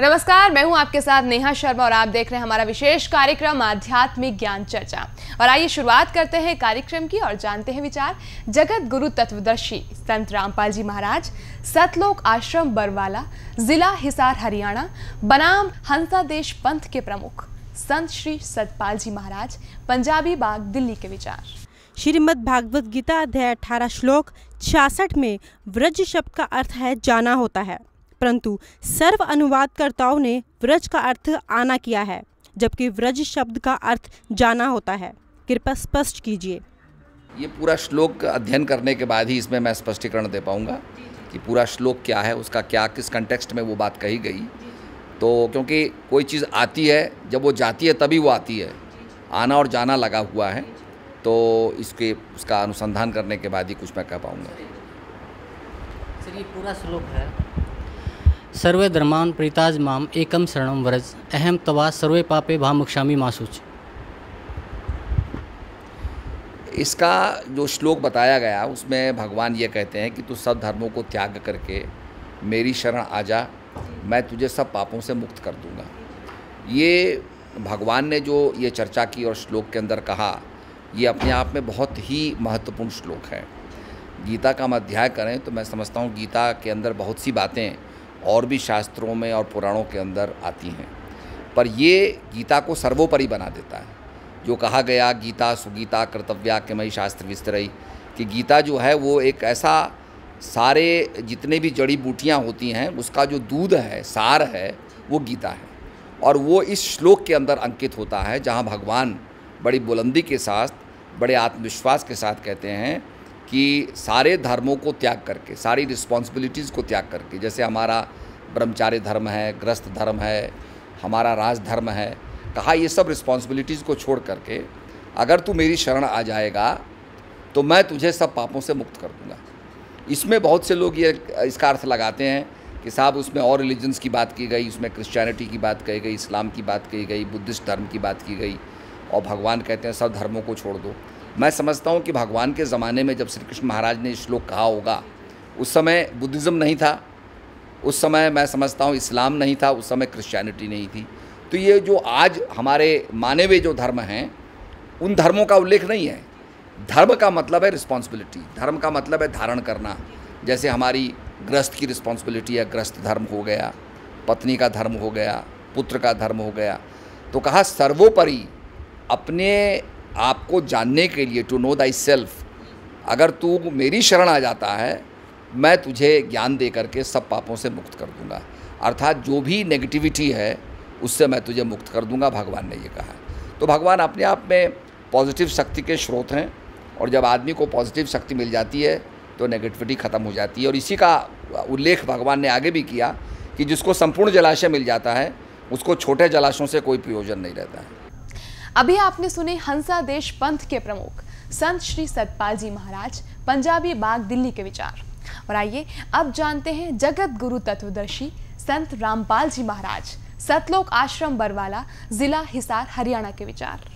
नमस्कार, मैं हूँ आपके साथ नेहा शर्मा और आप देख रहे हैं हमारा विशेष कार्यक्रम, आध्यात्मिक ज्ञान चर्चा। और आइए शुरुआत करते हैं कार्यक्रम की और जानते हैं विचार। जगत गुरु तत्वदर्शी संत रामपाल जी महाराज, सतलोक आश्रम बरवाला, जिला हिसार, हरियाणा, बनाम हंसा देश पंथ के प्रमुख संत श्री सतपाल जी महाराज, पंजाबी बाग, दिल्ली के विचार। श्रीमद् भागवत गीता अध्याय अठारह श्लोक छियासठ में, व्रज शब्द का अर्थ है, जाना होता है। परंतु सर्व अनुवादकर्ताओं ने व्रज का अर्थ आना किया है जबकि व्रज शब्द का अर्थ जाना होता है। कृपया स्पष्ट कीजिए। ये पूरा श्लोक अध्ययन करने के बाद ही इसमें मैं स्पष्टीकरण दे पाऊँगा कि पूरा श्लोक क्या है उसका क्या किस कंटेक्स्ट में वो बात कही गई। तो क्योंकि कोई चीज़ आती है जब वो जाती है तभी वो आती है। आना और जाना लगा हुआ है तो इसके उसका अनुसंधान करने के बाद ही कुछ मैं कह पाऊँगा। सर ये पूरा श्लोक है सर्वे धर्मान प्रीताज माम एकम शरणम व्रज। अहम तवा सर्वे पापे भामुक्षामी मासूच। इसका जो श्लोक बताया गया, उसमें भगवान ये कहते हैं कि तू सब धर्मों को त्याग करके मेरी शरण आ जा, मैं तुझे सब पापों से मुक्त कर दूँगा। ये भगवान ने जो ये चर्चा की और श्लोक के अंदर कहा, ये अपने आप में बहुत ही महत्वपूर्ण श्लोक है। गीता का हम अध्याय करें तो मैं समझता हूँ गीता के अंदर बहुत सी बातें और भी शास्त्रों में और पुराणों के अंदर आती हैं। पर ये गीता को सर्वोपरि बना देता है। जो कहा गया, गीता, सुगीता, कर्तव्या, के मई शास्त्र विस्तरई, कि गीता जो है वो एक ऐसा सारे जितने भी जड़ी बूटियाँ होती हैं, उसका जो दूध है, सार है, वो गीता है। और वो इस श्लोक के अंदर अंकित होता है, जहाँ भगवान बड़ी बुलंदी के साथ, बड़े आत्मविश्वास के साथ कहते हैं कि सारे धर्मों को त्याग करके, सारी रिस्पॉन्सिबिलिटीज़ को त्याग करके, जैसे हमारा ब्रह्मचार्य धर्म है, ग्रस्त धर्म है, हमारा राज धर्म है, कहा ये सब रिस्पॉन्सिबिलिटीज़ को छोड़ करके, अगर तू मेरी शरण आ जाएगा तो मैं तुझे सब पापों से मुक्त कर दूँगा। इसमें बहुत से लोग ये, इसका अर्थ लगाते हैं कि साहब उसमें और रिलीजन्स की बात की गई, उसमें क्रिश्चियनिटी की बात कही गई इस्लाम की बात कही गई बुद्धिस्ट धर्म की बात की गई, और भगवान कहते हैं सब धर्मों को छोड़ दो। मैं समझता हूँ कि भगवान के ज़माने में जब श्री कृष्ण महाराज ने श्लोक कहा होगा, उस समय बुद्धिज़्म नहीं था, उस समय मैं समझता हूँ इस्लाम नहीं था, उस समय क्रिश्चियनिटी नहीं थी। तो ये जो आज हमारे माने हुए जो धर्म हैं, उन धर्मों का उल्लेख नहीं है। धर्म का मतलब है रिस्पॉन्सिबिलिटी धर्म का मतलब है धारण करना। जैसे हमारी ग्रस्त की रिस्पॉन्सिबिलिटी है, ग्रस्त धर्म हो गया, पत्नी का धर्म हो गया, पुत्र का धर्म हो गया। तो कहा सर्वोपरि अपने आप को जानने के लिए टू नो दाई सेल्फ अगर तू मेरी शरण आ जाता है, मैं तुझे ज्ञान दे करके सब पापों से मुक्त कर दूँगा। अर्थात जो भी नेगेटिविटी है, उससे मैं तुझे मुक्त कर दूँगा, भगवान ने ये कहा। तो भगवान अपने आप में पॉजिटिव शक्ति के स्रोत हैं, और जब आदमी को पॉजिटिव शक्ति मिल जाती है तो नेगेटिविटी ख़त्म हो जाती है। और इसी का उल्लेख भगवान ने आगे भी किया कि जिसको संपूर्ण जलाशय मिल जाता है, उसको छोटे जलाशयों से कोई प्रयोजन नहीं रहता है। अभी आपने सुने हंसा देश पंथ के प्रमुख। संत श्री सतपाल जी महाराज, पंजाबी बाग दिल्ली के विचार। और आइए, अब जानते हैं जगत गुरु तत्वदर्शी संत रामपाल जी महाराज, सतलोक आश्रम बरवाला, जिला हिसार, हरियाणा के विचार।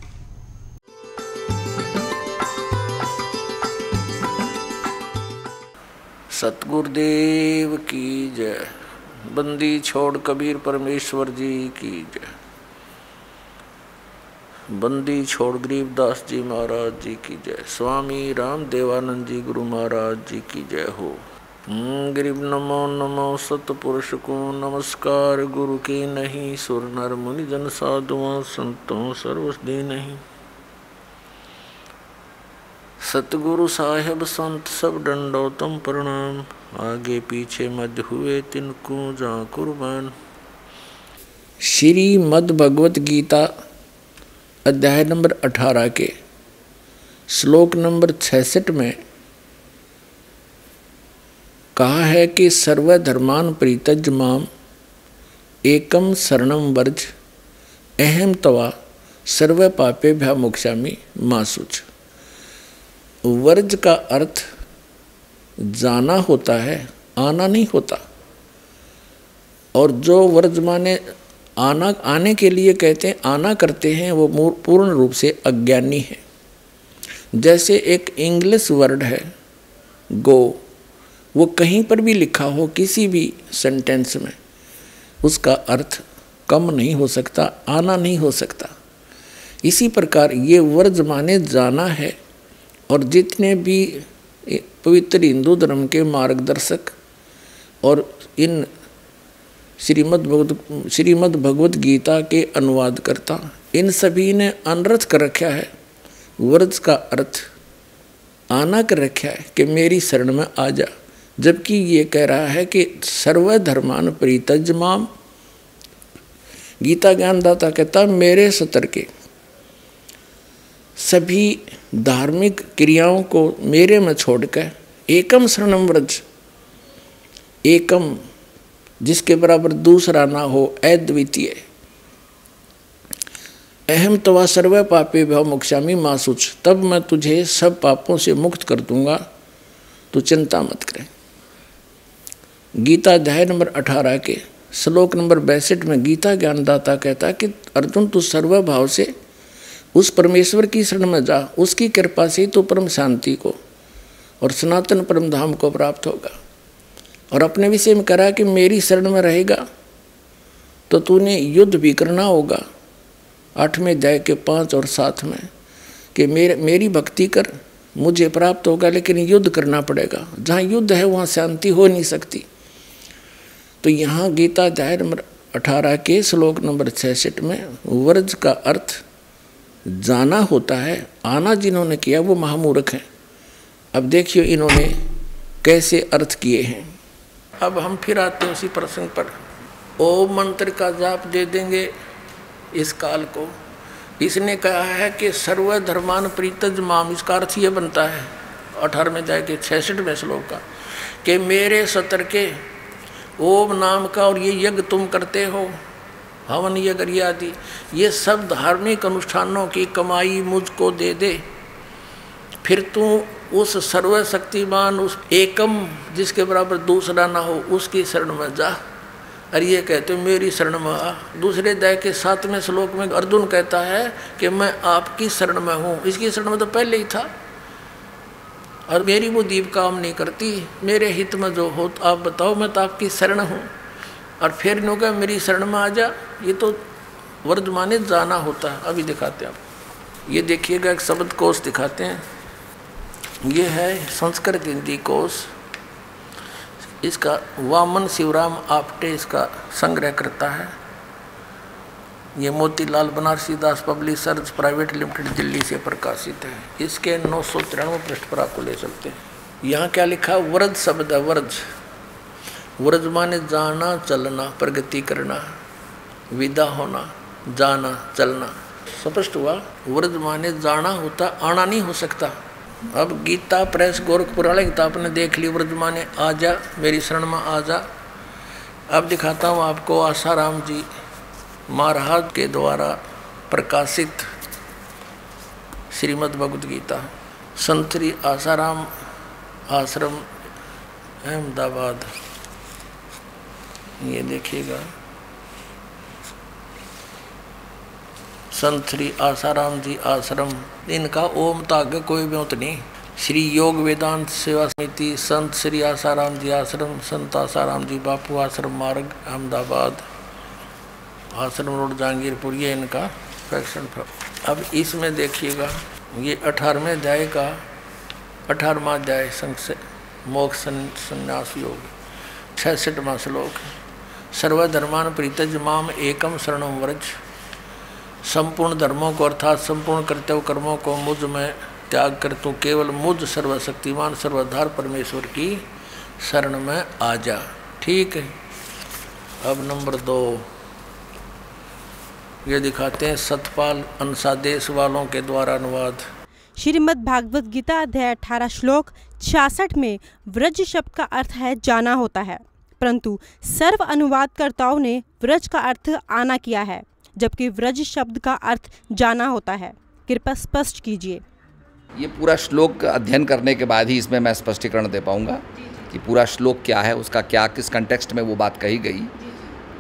सतगुरुदेव की जय। बंदी छोड़ कबीर परमेश्वर जी की जय। बंदी छोड़ गरीबदास जी महाराज जी की जय। स्वामी राम देवानंद जी गुरु महाराज जी की जय हो। गरीब नमो नमो सतपुरुष को नमस्कार। गुरु की नहीं, सुर नर मुनि जन साधुओं संतों सर्वस्दी नहीं। सतगुरु साहेब, संत सब दंडोतम प्रणाम। आगे पीछे मध्य हुए तिनको जा कुर्बान। श्री मद भगवत गीता अध्याय नंबर अठारह के श्लोक नंबर छसठ में कहा है कि सर्वधर्मान प्रीतज माम एकम शरणम वर्ज अहम तवा सर्व पापे भ्या मोक्षामी मासुच वर्ज का अर्थ, जाना होता है, आना नहीं होता। और जो वर्ज माने आना, आने के लिए कहते हैं, आना करते हैं, वो पूर्ण रूप से अज्ञानी है। जैसे एक इंग्लिश वर्ड है गो वो कहीं पर भी लिखा हो, किसी भी सेंटेंस में, उसका अर्थ कम नहीं हो सकता, आना नहीं हो सकता। इसी प्रकार ये वर्ज माने जाना है, और जितने भी पवित्र हिंदू धर्म के मार्गदर्शक और इन श्रीमद् भगवत श्रीमद् भगवत गीता के अनुवाद करता। इन सभी ने अनर्थ कर रखा है। वर्ज का अर्थ, आना कर रखा है कि मेरी शरण में आ जा। जबकि ये कह रहा है कि सर्वधर्मान प्रीतजमाम गीता ज्ञानदाता कहता, मेरे सतर के सभी धार्मिक क्रियाओं को मेरे में छोड़कर, एकम शरणम व्रज एकम जिसके बराबर दूसरा ना हो, अद्वितीय। अहम तवा सर्व पापे भव मुक्षामी मासुच। तब मैं तुझे सब पापों से मुक्त कर दूँगा। तो चिंता मत करें। गीता अध्याय नंबर अठारह के श्लोक नंबर बैसठ में गीता ज्ञानदाता कहता है कि, अर्जुन, तू सर्वभाव से उस परमेश्वर की शरण में जा। उसकी कृपा से तो परम शांति को और सनातन परम धाम को प्राप्त होगा। और अपने विषय में करा कि मेरी शरण में रहेगा तो तूने युद्ध भी करना होगा, आठवें अध्याय के पाँच और सात में, कि मेरे, मेरी भक्ति कर, मुझे प्राप्त होगा, लेकिन युद्ध करना पड़ेगा। जहाँ युद्ध है, वहाँ शांति हो नहीं सकती। तो यहाँ गीता अध्याय नंबर अठारह के श्लोक नंबर छसठ में वर्ज का अर्थ जाना होता है, आना जिन्होंने किया, वो महामूर्ख हैं। अब देखिए इन्होंने कैसे अर्थ किए हैं। अब हम फिर आते हैं उसी प्रसंग पर। ओम मंत्र का जाप दे देंगे इस काल को। इसने कहा है कि सर्वधर्मान प्रीतज माम इसका अर्थ ये बनता है। अठारहवें जाए के छसठवें श्लोक का, कि मेरे सतर के ओम नाम का और ये यज्ञ तुम करते हो। हवन यज्ञ आदि, ये सब धार्मिक अनुष्ठानों की कमाई मुझको दे दे। फिर तू उस सर्वशक्तिमान, उस एकम जिसके बराबर दूसरा ना हो, उसकी शरण में जा। और ये कहते, मेरी शरण में आ। दूसरे दया के सातवें श्लोक में अर्जुन कहता है कि, मैं आपकी शरण में हूँ। इसकी शरण में तो पहले ही था। और मेरी वो दीप काम नहीं करती। मेरे हित में जो हो तो आप बताओ, मैं तो आपकी शरण हूँ। और फिर इन्हों का मेरी शरण में आ जा। ये तो वर्धमाने जाना होता है। अभी दिखाते हैं आप। ये देखिएगा, एक शब्द कोश दिखाते हैं। ये है संस्कृत हिंदी कोश इसका वामन शिवराम आपटे इसका संग्रह करता है। ये Motilal Banarsi Das publishers private limited Delhi से प्रकाशित है। इसके नौ सौ तिरानवे पृष्ठ पर आपको ले सकते हैं। यहाँ क्या लिखा? व्रज शब्द है व्रज व्रज माने जाना, चलना, प्रगति करना, विदा होना, जाना, चलना। स्पष्ट हुआ व्रज माने जाना होता, आना नहीं हो सकता। अब गीता प्रेस गोरखपुर वाले किताब ने देख ली व्रज माने आ जा मेरी शरण में आ जा अब दिखाता हूँ आपको आसाराम जी महाराज के द्वारा प्रकाशित श्रीमद् भगवद गीता। संतरी आसाराम आश्रम, अहमदाबाद। ये देखिएगा। संत श्री आसाराम जी आश्रम इनका ओम ताग कोई ब्योत नहीं। श्री योग वेदांत सेवा समिति, संत श्री आसाराम जी आश्रम, संत आसाराम जी बापू आश्रम मार्ग, अहमदाबाद। आश्रम रोड, जहांगीरपुर, ये इनका फैक्शन अब इसमें देखिएगा, ये अठारहवें अध्याय का, अठारहवा अध्याय मोक्ष संन्यास योग छसठवा श्लोक। सर्वधर्मान प्रीतज माम एकम शरणम व्रज। संपूर्ण धर्मों को अर्थात संपूर्ण कर्तव्य कर्मों को मुझमें त्याग कर तू केवल मुझ सर्वशक्तिमान, सर्वधार परमेश्वर की शरण में आ जा। ठीक है। अब नंबर दो। ये दिखाते हैं सतपाल अंसादेश वालों के द्वारा अनुवाद। श्रीमद् भागवत गीता अध्याय अठारह श्लोक छियासठ में व्रज शब्द का अर्थ है जाना होता है, परंतु सर्व अनुवादकर्ताओं ने व्रज का अर्थ आना किया है। जबकि व्रज शब्द का अर्थ जाना होता है। कृपया स्पष्ट कीजिए। ये पूरा श्लोक अध्ययन करने के बाद ही इसमें मैं स्पष्टीकरण दे पाऊँगा कि पूरा श्लोक क्या है उसका क्या किस कंटेक्स्ट में वो बात कही गई।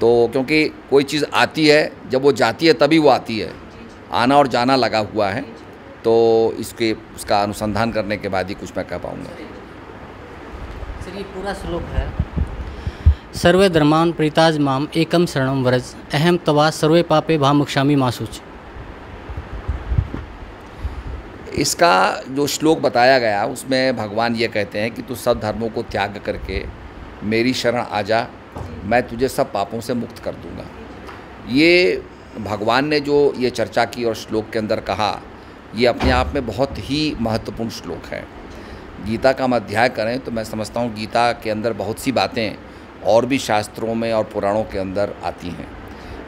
तो क्योंकि कोई चीज़ आती है जब वो जाती है तभी वो आती है। आना और जाना लगा हुआ है तो इसके उसका अनुसंधान करने के बाद ही कुछ मैं कह पाऊँगा। सर ये पूरा श्लोक है। सर्वे धर्मान प्रीताज माम एकम शरणम व्रज। अहम तवा सर्वे पापे भामुक्षामी मासूच। इसका जो श्लोक बताया गया, उसमें भगवान ये कहते हैं कि तू सब धर्मों को त्याग करके मेरी शरण आ जा, मैं तुझे सब पापों से मुक्त कर दूँगा। ये भगवान ने जो ये चर्चा की और श्लोक के अंदर कहा, ये अपने आप में बहुत ही महत्वपूर्ण श्लोक है। गीता का हम अध्याय करें तो मैं समझता हूँ गीता के अंदर बहुत सी बातें और भी शास्त्रों में और पुराणों के अंदर आती हैं।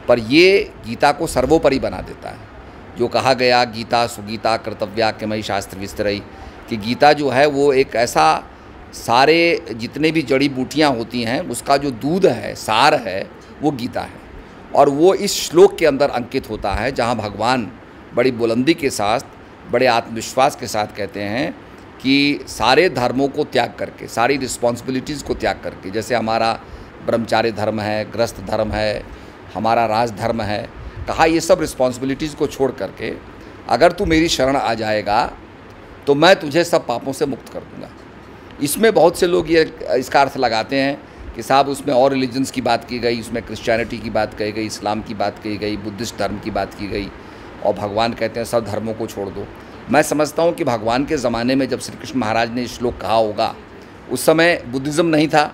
पर ये गीता को सर्वोपरि बना देता है। जो कहा गया, गीता, सुगीता, कर्तव्या, के मई शास्त्र विस्तरई, कि गीता जो है वो एक ऐसा सारे जितने भी जड़ी बूटियाँ होती हैं, उसका जो दूध है, सार है, वो गीता है। और वो इस श्लोक के अंदर अंकित होता है, जहाँ भगवान बड़ी बुलंदी के साथ, बड़े आत्मविश्वास के साथ कहते हैं कि सारे धर्मों को त्याग करके, सारी रिस्पॉन्सिबिलिटीज़ को त्याग करके, जैसे हमारा ब्रह्मचार्य धर्म है, ग्रस्त धर्म है, हमारा राज धर्म है, कहा ये सब रिस्पॉन्सिबिलिटीज़ को छोड़ करके, अगर तू मेरी शरण आ जाएगा तो मैं तुझे सब पापों से मुक्त कर दूँगा। इसमें बहुत से लोग ये, इसका अर्थ लगाते हैं कि साहब उसमें और रिलीजन्स की बात की गई, उसमें क्रिश्चियनिटी की बात कही गई इस्लाम की बात कही गई बुद्धिस्ट धर्म की बात की गई, और भगवान कहते हैं सब धर्मों को छोड़ दो। मैं समझता हूँ कि भगवान के ज़माने में जब श्री कृष्ण महाराज ने श्लोक कहा होगा, उस समय बुद्धिज़्म नहीं था,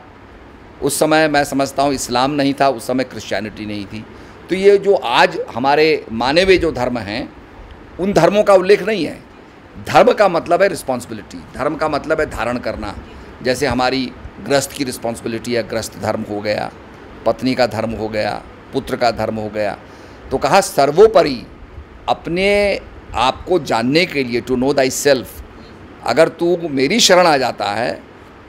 उस समय मैं समझता हूँ इस्लाम नहीं था, उस समय क्रिश्चियनिटी नहीं थी। तो ये जो आज हमारे माने हुए जो धर्म हैं, उन धर्मों का उल्लेख नहीं है। धर्म का मतलब है रिस्पॉन्सिबिलिटी धर्म का मतलब है धारण करना। जैसे हमारी ग्रस्त की रिस्पॉन्सिबिलिटी है, ग्रस्त धर्म हो गया, पत्नी का धर्म हो गया, पुत्र का धर्म हो गया। तो कहा, सर्वोपरि अपने आप को जानने के लिए टू नो दाई सेल्फ अगर तू मेरी शरण आ जाता है,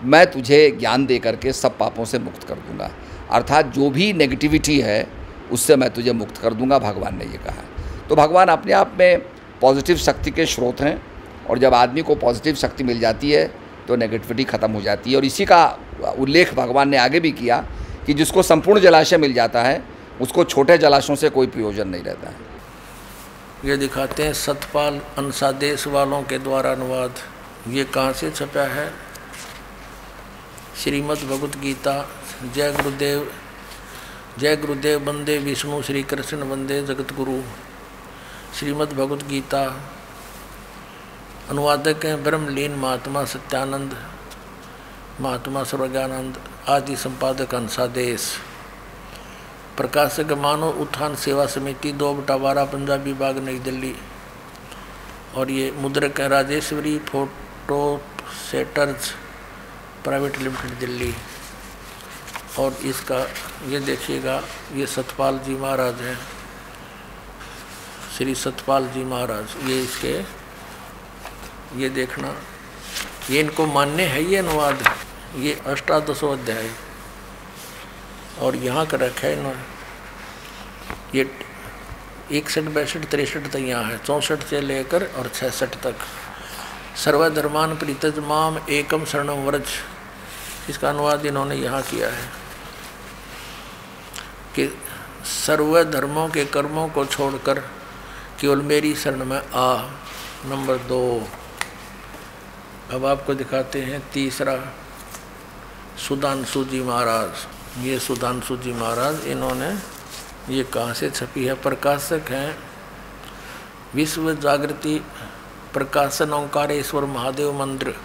मैं तुझे ज्ञान दे करके सब पापों से मुक्त कर दूँगा। अर्थात जो भी नेगेटिविटी है, उससे मैं तुझे मुक्त कर दूँगा, भगवान ने ये कहा। तो भगवान अपने आप में पॉजिटिव शक्ति के स्रोत हैं, और जब आदमी को पॉजिटिव शक्ति मिल जाती है तो नेगेटिविटी ख़त्म हो जाती है। और इसी का उल्लेख भगवान ने आगे भी किया कि जिसको संपूर्ण जलाशय मिल जाता है, उसको छोटे जलाशयों से कोई प्रयोजन नहीं रहता है। ये दिखाते हैं सतपाल अंसादेश वालों के द्वारा अनुवाद। ये कहाँ से छपा है? श्रीमद् भगवत गीता जय गुरुदेव। जय गुरुदेव वंदे विष्णु। श्री कृष्ण वंदे जगत गुरु श्रीमद् भगवत गीता अनुवादक हैं ब्रह्मलीन महात्मा सत्यानंद, महात्मा स्वर्गानंद, आदि संपादक अंसादेश प्रकाशक मानव उत्थान सेवा समिति, दो बटा बारह पंजाबी बाग नई दिल्ली। और ये मुद्रक है Rajeshwari photo setters private limited Delhi. और इसका, ये देखिएगा, ये सतपाल जी महाराज हैं। श्री सतपाल जी महाराज, ये इसके, ये देखना, ये इनको मान्य है ये अनुवाद? ये अष्टादशो अध्याय और यहाँ का रखा है इन्होंने। ये इकसठ बैसठ तिरसठ तक यहाँ है, चौंसठ से लेकर और छसठ तक। सर्वधर्मान प्रीतज माम एकम शरणम व्रज। इसका अनुवाद इन्होंने यहाँ किया है कि सर्व धर्मों के कर्मों को छोड़कर केवल मेरी शरण में आ। नंबर दो। अब आपको दिखाते हैं तीसरा सुधांशु जी महाराज। ये सुधांशु जी महाराज, इन्होंने ये कहाँ से छपी है? प्रकाशक हैं। विश्व जागृति प्रकाशन ओंकारेश्वर महादेव मंदिर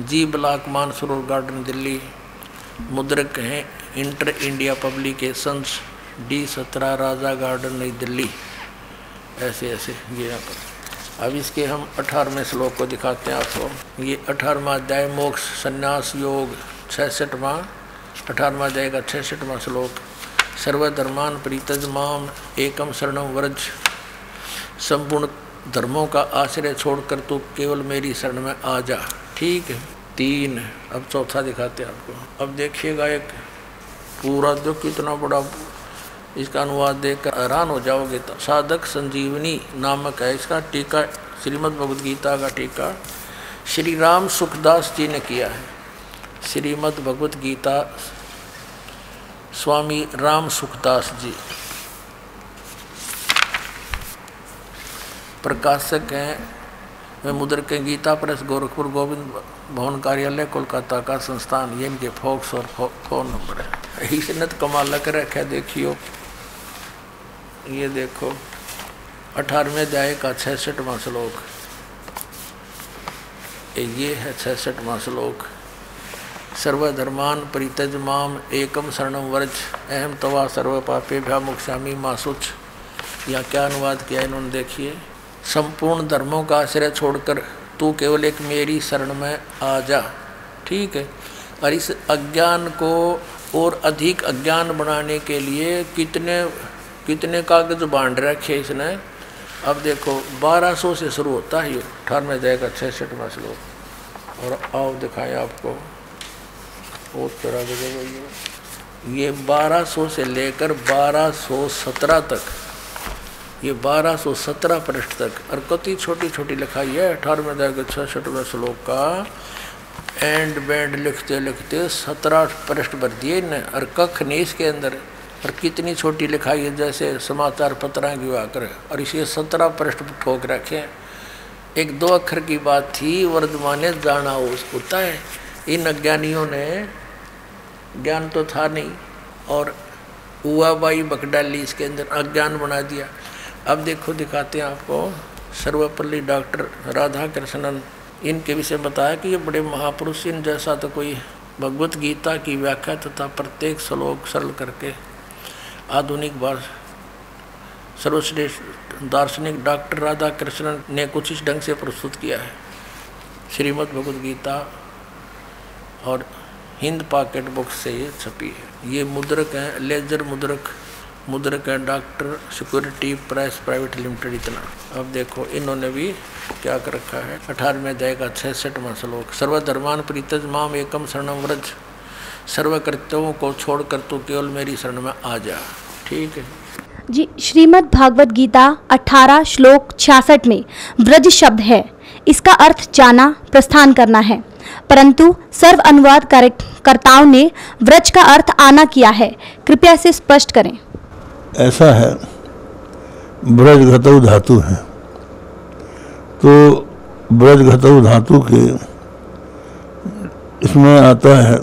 G block Mansarovar garden, Delhi. मुद्रक हैं इंटर इंडिया पब्लिकेशंस, डी सत्रह राजा गार्डन, नई दिल्ली। ऐसे ऐसे, ये यहाँ पर। अब इसके हम अठारहवें श्लोक को दिखाते हैं आपको। ये अठारहवा अध्याय, मोक्ष, संन्यास, योग, छसठवां अठारहवा अध्याय का छसठवां श्लोक। सर्वधर्मान प्रीतज माम एकम शरणम व्रज। संपूर्ण धर्मों का आश्रय छोड़कर तू केवल मेरी शरण में आ जा। ठीक है? तीन। अब चौथा दिखाते हैं आपको। अब देखिएगा एक पूरा जो कितना बड़ा। इसका अनुवाद देखकर हैरान हो जाओगे तो। साधक संजीवनी नामक है इसका टीका। श्रीमद् भगवद गीता का टीका। श्री राम सुखदास जी ने किया है। श्रीमद् भगवद गीता, स्वामी राम सुखदास जी। प्रकाशक हैं वे मुद्र के गीता प्रेस, गोरखपुर गोविंद भवन कार्यालय, कोलकाता का संस्थान, ये इनके फोक्स और फ़ोन नंबर है। इसने तो कमाल कर रखा देखियो। ये देखो, अठारहवें अध्याय का छसठवा श्लोक। ये है छसठवा श्लोक। सर्वधर्मान परितज माम एकम शरणम वर्ज। अहम तवा सर्व पापे भ्या मुक्षामी मासुच या क्या अनुवाद किया इन्होंने, देखिए। संपूर्ण धर्मों का आश्रय छोड़कर तू केवल एक मेरी शरण में आ जा। ठीक है। और इस अज्ञान को और अधिक अज्ञान बनाने के लिए कितने कितने कागज़ बाँध रखे इसने? अब देखो 1200 से शुरू होता है ये। अठारहवें जाएगा छः छसठवा श्लोक। और आओ दिखाएँ आपको। वो तरह ये। 1200 से लेकर 1217 तक, ये 1217 पृष्ठ तक। और कति छोटी छोटी लिखाई है, अठारहवें जाएगा छसठवें श्लोक का। एंड बैंड लिखते लिखते सत्रह पृष्ठ भर दिए न और कख नहीं इसके अंदर, और कितनी छोटी लिखाई है, जैसे समाचार पत्र की आकर और इसे सत्रह पृष्ठ ठोक रखे एक दो अक्षर की बात थी, वर्धमान जाना होता है इन अज्ञानियों ने ज्ञान तो था नहीं। और उआबाई बकडाली इसके अंदर अज्ञान बना दिया। अब देखो, दिखाते हैं आपको, सर्वपल्ली डॉक्टर राधा कृष्णन इनके विषय बताया कि ये बड़े महापुरुष, इन जैसा तो कोई भगवत गीता की व्याख्या तथा प्रत्येक श्लोक सरल करके आधुनिक बार सर्वश्रेष्ठ दार्शनिक डॉक्टर राधा कृष्णन ने कुछ इस ढंग से प्रस्तुत किया है। श्रीमद् भगवद गीता और हिंद पॉकेट बुक से ये छपी है। ये मुद्रक हैं, लेजर मुद्रक मुद्रक है doctor security press private limited इतना। अब देखो, इन्होंने भी क्या कर रखा है? अठारहवें अध्याय का छसठवा श्लोक। सर्वधर्मान प्रीतज माम एकम शरणम व्रज। सर्वकृत्यों को छोड़कर तू केवल मेरी शरण में आ जा। ठीक है? जी, श्रीमद् भागवत गीता 18 श्लोक छियासठ में, व्रज शब्द है। इसका अर्थ जाना, प्रस्थान करना है। परंतु सर्व अनुवाद कर्ताओं ने व्रज का अर्थ आना किया है। कृपया इसे स्पष्ट करें। ऐसा है, ब्रज घतु धातु है। तो ब्रज घतु धातु के इसमें आता है,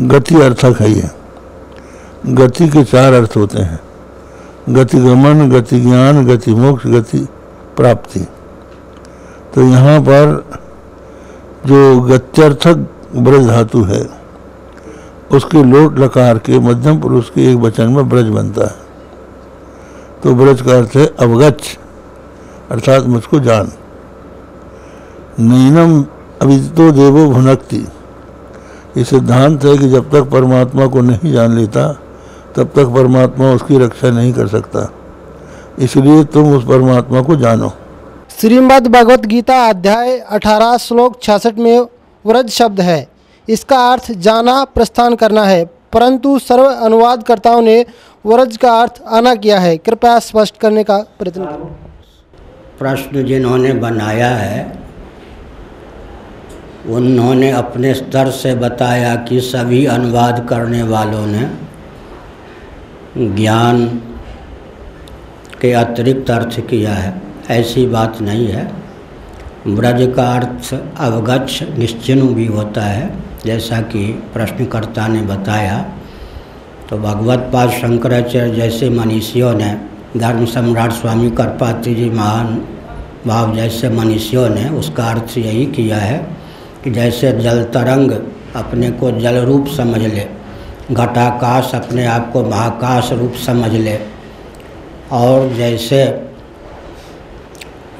गति अर्थक है ये। गति के चार अर्थ होते हैं। गति गमन, गति ज्ञान, गति मोक्ष, गति प्राप्ति। तो यहाँ पर जो गत्यर्थक ब्रज धातु है, उसके लोट लकार के मध्यम पुरुष के एक वचन में ब्रज बनता है। तो ब्रज का अर्थ है अवगछ अर्थात मुझको जान। नैनम अभितो देवो भुनकती। ये सिद्धांत है कि जब तक परमात्मा को नहीं जान लेता, तब तक परमात्मा उसकी रक्षा नहीं कर सकता। इसलिए तुम उस परमात्मा को जानो। श्रीमद् भगवत गीता अध्याय 18 श्लोक छियासठ में व्रज शब्द है। इसका अर्थ जाना, प्रस्थान करना है, परंतु सर्व अनुवादकर्ताओं ने व्रज का अर्थ आना किया है। कृपया स्पष्ट करने का प्रयत्न करें। प्रश्न जिन्होंने बनाया है, उन्होंने अपने स्तर से बताया कि सभी अनुवाद करने वालों ने ज्ञान के अतिरिक्त अर्थ किया है। ऐसी बात नहीं है। ब्रज का अर्थ अवगछ निश्चिन्ह भी होता है, जैसा कि प्रश्नकर्ता ने बताया। तो भगवत पाद शंकराचार्य जैसे मनीषियों ने, धर्म सम्राट स्वामी करपात्री जी महान भाव जैसे मनीषियों ने, उसका अर्थ यही किया है कि जैसे जल तरंग अपने को जल रूप समझ ले, घटाकाश अपने आप को महाकाश रूप समझ ले, और जैसे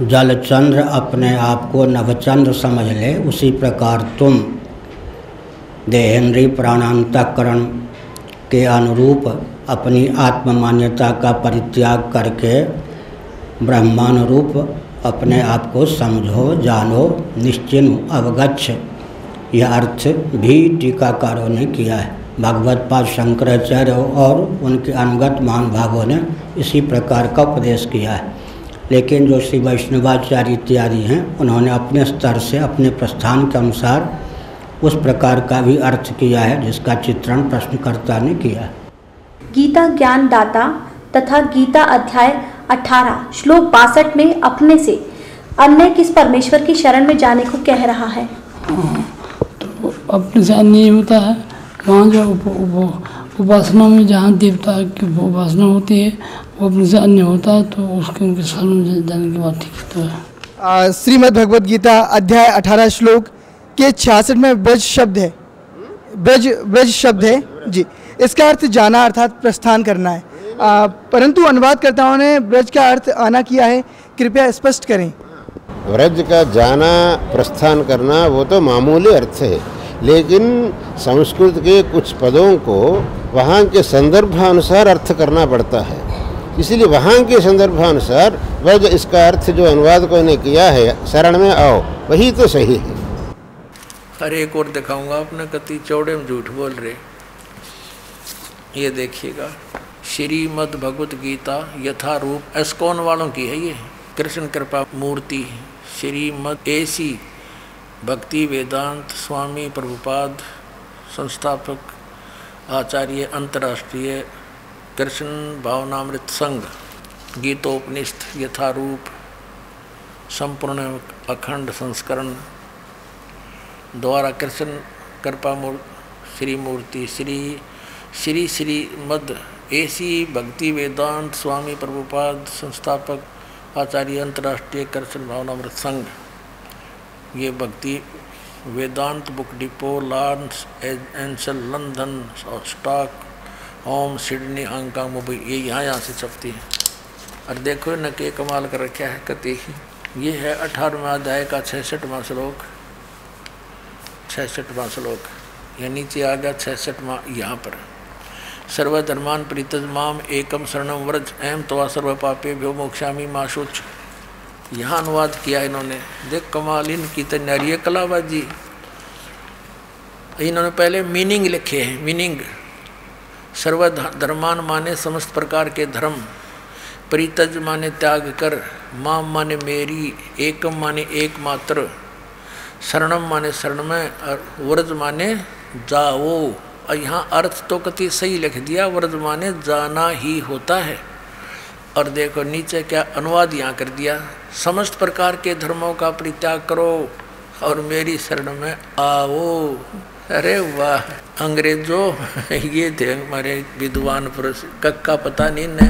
जलचंद्र अपने आप को नवचंद्र समझ ले, उसी प्रकार तुम, देहेंद्री प्राणांतकरण के अनुरूप अपनी आत्म मान्यता का परित्याग करके ब्रह्मानुरूप अपने आप को समझो, जानो निश्चिन्ह अवगच्छ। यह अर्थ भी टीकाकारों ने किया है। भगवत पाद शंकराचार्य और उनके अनुगत महानुभावों ने इसी प्रकार का उपदेश किया है। लेकिन जो श्री वैष्णवाचार्य इत्यादि हैं उन्होंने अपने स्तर से अपने प्रस्थान के अनुसार उस प्रकार का भी अर्थ किया है जिसका चित्रण प्रश्नकर्ता ने किया है। गीता ज्ञान दाता तथा गीता अध्याय 18 श्लोक बासठ में अपने से अन्य किस परमेश्वर की शरण में जाने को कह रहा है? तो अपने से अन्य होता है वहाँ जो उपासना में जहाँ देवता की उपासना होती है वो अपने से अन्य होता है तो उसके उनके सामने जाने की बात ठीक तो है। श्रीमद् भगवद गीता अध्याय अठारह श्लोक के छियासठ में ब्रज शब्द है। ब्रज ब्रज शब्द है जी। इसका अर्थ जाना अर्थात प्रस्थान करना है। आ, परंतु अनुवादकर्ताओं ने ब्रज का अर्थ आना किया है कृपया स्पष्ट करें। व्रज का जाना प्रस्थान करना वो तो मामूली अर्थ है। लेकिन संस्कृत के कुछ पदों को वहाँ के संदर्भानुसार अर्थ करना पड़ता है। इसलिए वहाँ के संदर्भानुसार व्रज इसका अर्थ जो अनुवादकों ने किया है, शरण में आओ, वही तो सही है। हर एक और दिखाऊँगा अपने कति, चौड़े में झूठ बोल रहे। ये देखिएगा, श्रीमद भगवत गीता यथा रूप, एस्कॉन वालों की है ये, कृष्ण कृपा मूर्ति श्रीमद एसी, भक्ति वेदांत, स्वामी प्रभुपाद, संस्थापक आचार्य अंतर्राष्ट्रीय कृष्ण भावनामृत संघ, गीतोपनिष्ठ, यथारूप, संपूर्ण अखंड संस्करण द्वारा कृष्ण कृपा श्री मूर्ति श्री श्री श्री मद एसी भक्ति वेदांत स्वामी प्रभुपाद, संस्थापक आचार्य अंतर्राष्ट्रीय कृष्ण भावनामृत संघ। ये Bhaktivedanta book depot Los Angeles, London, Stockholm, Sydney, Hong Kong, Mumbai, ये यहाँ यहाँ से छपती है। और देखो न के कमाल कर रखा है, कति ही। ये है अठारहवा अध्याय का छसठवा श्लोक। छसठवा श्लोक। या नीचे आ गया छसठवा यहाँ पर। सर्वधर्मान प्रीतज माम एकम शरणम व्रज एम तो सर्व पापे भ्यो मोक्षामी माशुच यहाँ अनुवाद किया इन्होंने। देख कमाल इनकी तो नारी कलाबाजी। इन्होंने पहले मीनिंग लिखे हैं, मीनिंग। सर्वधर्मान माने समस्त प्रकार के धर्म। प्रीतज माने त्याग कर, माम माने मेरी, एकम माने एकमात्र। शरणम माने शरण में और व्रज माने जाओ। और यहाँ अर्थ तो कति सही लिख दिया, व्रज माने जाना ही होता है। और देखो नीचे क्या अनुवाद यहाँ कर दिया, समस्त प्रकार के धर्मों का परित्याग करो और मेरी शरण में आओ। अरे वाह, अंग्रेज़ों, ये थे हमारे विद्वान पुरुष, कक्का पता नहीं ने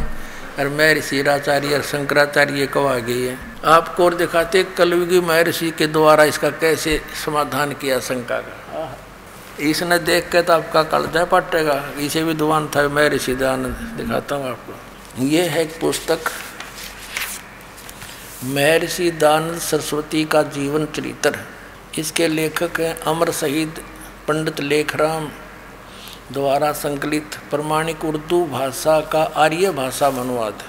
और महर्षि राचार्य और शंकराचार्य कब आ गई है। आपको और दिखाते कलयुगी महर्षि के द्वारा इसका कैसे समाधान किया शंका का? इसने देख के तो आपका कलजा पटेगा। इसे विद्वान था मैं ऋषि दयानंद, दिखाता हूँ आपको। ये है एक पुस्तक महर्षि दानंद सरस्वती का जीवन चरित्र। इसके लेखक हैं अमर शहीद पंडित लेखराम द्वारा संकलित। प्रमाणिक उर्दू भाषा का आर्य भाषा अनुवाद।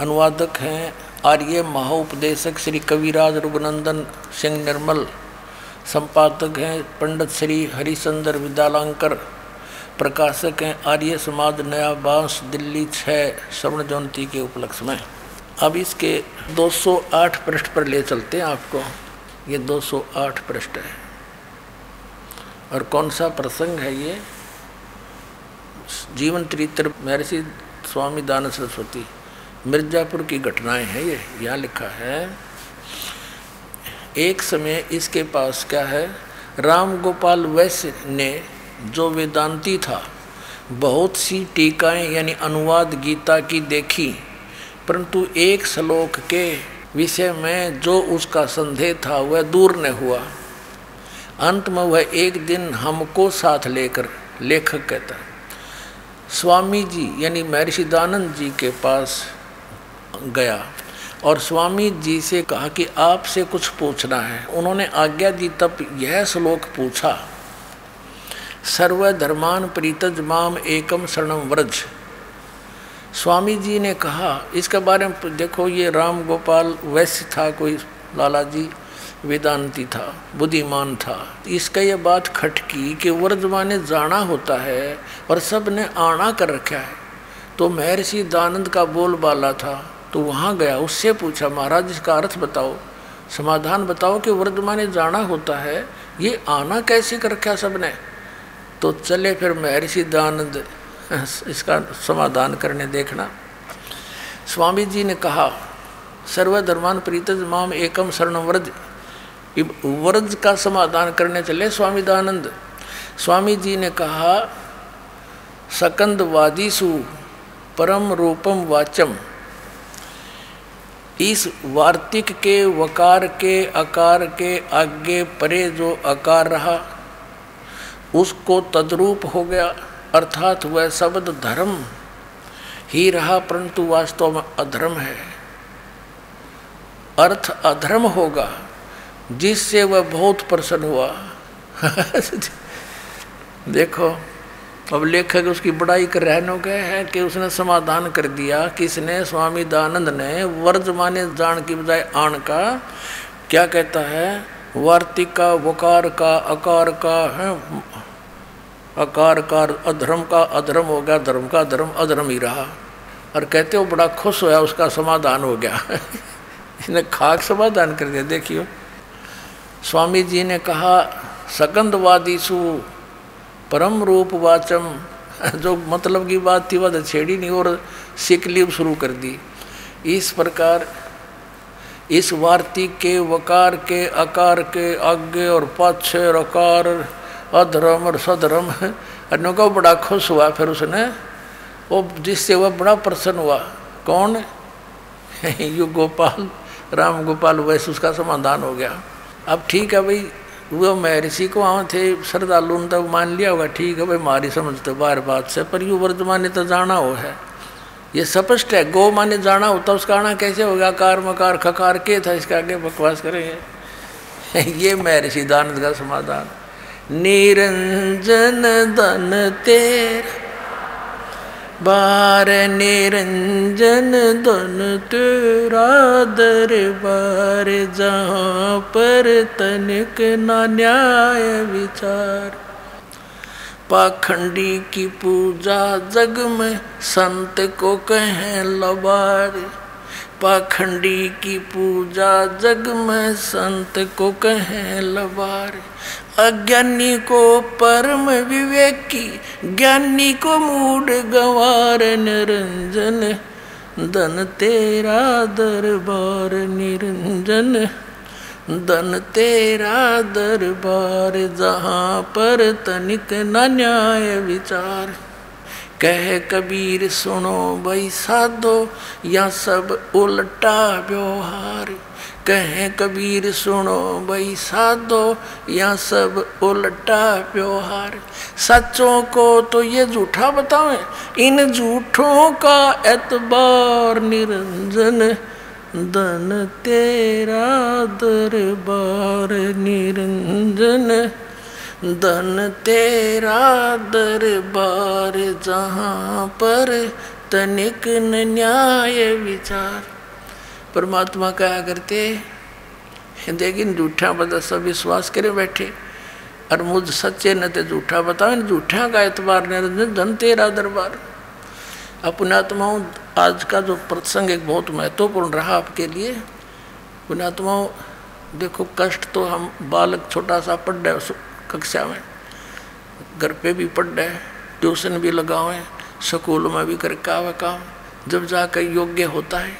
अनुवादक हैं आर्य महाउपदेशक श्री कविराज रघुनंदन सिंह निर्मल। संपादक हैं पंडित श्री हरिचंद्र विद्यालंकर। प्रकाशक हैं आर्य समाज, नया बाँस, दिल्ली छः स्वर्ण जयंती के उपलक्ष्य में। अब इसके 208 पृष्ठ पर ले चलते हैं आपको। ये 208 पृष्ठ है। और कौन सा प्रसंग है ये? जीवन चरित्र महर्षि स्वामी दान सरस्वती। मिर्जापुर की घटनाएँ हैं ये। यहाँ लिखा है, एक समय इसके पास क्या है? राम गोपाल वैश्य ने जो वेदांती था, बहुत सी टीकाएँ यानी अनुवाद गीता की देखी, परंतु एक श्लोक के विषय में जो उसका संदेह था, वह दूर न हुआ। अंत में वह एक दिन हमको साथ लेकर लेखक कहता, स्वामी जी, यानी महर्षि दानंद जी के पास गया और स्वामी जी से कहा कि आपसे कुछ पूछना है। उन्होंने आज्ञा दी, तब यह श्लोक पूछा सर्वधर्मान प्रीतज माम एकम शरणम व्रज। स्वामी जी ने कहा, इसके बारे में देखो, ये राम गोपाल वैश्य था, कोई लाला जी वेदांती था, बुद्धिमान था। इसका ये बात खटकी कि व्रज माने जाना होता है और सबने आना कर रखा है। तो महर्षि दानंद का बोल बाला था तो वहाँ गया, उससे पूछा, महाराज, इसका अर्थ बताओ। समाधान बताओ कि वर्धमाने जाना होता है, ये आना कैसे कर रखा सबने? तो चले फिर महर्षि दानंद इसका समाधान करने देखना। स्वामी जी ने कहा, सर्वधर्मान प्रीतज माम एकम शरण व्रज व्रज का समाधान करने चले स्वामी दानंद स्वामी जी ने कहा सकंद वादीसु परम रूपम वाचम इस वार्तिक के, वकार के आकार के आगे परे जो आकार रहा उसको तद्रूप हो गया, अर्थात वह शब्द धर्म ही रहा, परंतु वास्तव में अधर्म है। अर्थ अधर्म होगा, जिससे वह बहुत प्रसन्न हुआ। देखो, अब लेखक उसकी बड़ाई कर रहने गए हैं कि उसने समाधान कर दिया किसने स्वामी दयानंद ने वर्ज माने जान की बजाय आण का क्या कहता है? वार्तिक का वकार का अकार का है। अकार का अधर्म का अधर्म हो गया धर्म का धर्म अधर्म ही रहा। और कहते हो, बड़ा खुश होया, उसका समाधान हो गया। इसने खाक समाधान कर दिया, देखियो। स्वामी जी ने कहा सकंदवादी सु परम रूप वाचम। जो मतलब की बात थी वह छेड़ी नहीं, और सिकलीब शुरू कर दी। इस प्रकार इस वार्तिक के वकार के आकार के आगे और पाछे और अकार अधर्म और सधर्म, अन्यों का बड़ा खुश हुआ। फिर उसने, वो जिससे वह बड़ा प्रसन्न हुआ, कौन? यु गोपाल, राम गोपाल, वैसे उसका समाधान हो गया। अब ठीक है भाई, वो महर्षि को वहाँ थे, श्रद्धालु ने तो मान लिया होगा, ठीक है भाई, मारी समझते बार बात से, पर यू वर्तमान तो जाना हो है। ये स्पष्ट है। गो माने जाना होता उसका आना कैसे होगा? कार, मकार, खकार, के था? इसका आगे बकवास करेंगे। ये मैं दानंद का समाधान। निरंजन धन तेरा, बार निरंजन धन तेरा दरबार, जहाँ पर तनिक न न्याय विचार। पाखंडी की पूजा जग में संत को कहें लबार। पाखंडी की पूजा जग में संत को कहें लबार। अज्ञानी को परम विवेकी, ज्ञानी को मूड गंवार निरंजन। धन तेरा दरबार निरंजन। धन तेरा दरबार, जहाँ पर तनिक न न्याय विचार। कह कबीर, सुनो भाई साधो, या सब उल्टा व्यवहार। कह कबीर, सुनो भाई साधो, या सब उल्टा व्यवहार। सच्चों को तो ये झूठा बतावे, इन झूठों का एतबार निरंजन। धन तेरा दरबार निरंजन, धन तेरा दरबार जहाँ पर तनिक न्याय विचार। परमात्मा कहा करते लेकिन झूठा बता, सब विश्वास करे बैठे। और मुझ सच्चे न ते झूठा बताओ झूठा का एतबार निरंजन, धन तेरा दरबार। पुण्यात्माओं आज का जो प्रसंग एक बहुत महत्वपूर्ण रहा आपके लिए। अपनात्माओं देखो कष्ट तो हम बालक छोटा सा पढ़ रहे कक्षा में। घर पे भी पढ़ रहे ट्यूशन भी लगाओ स्कूल में भी करके आवे काम, जब जाकर योग्य होता है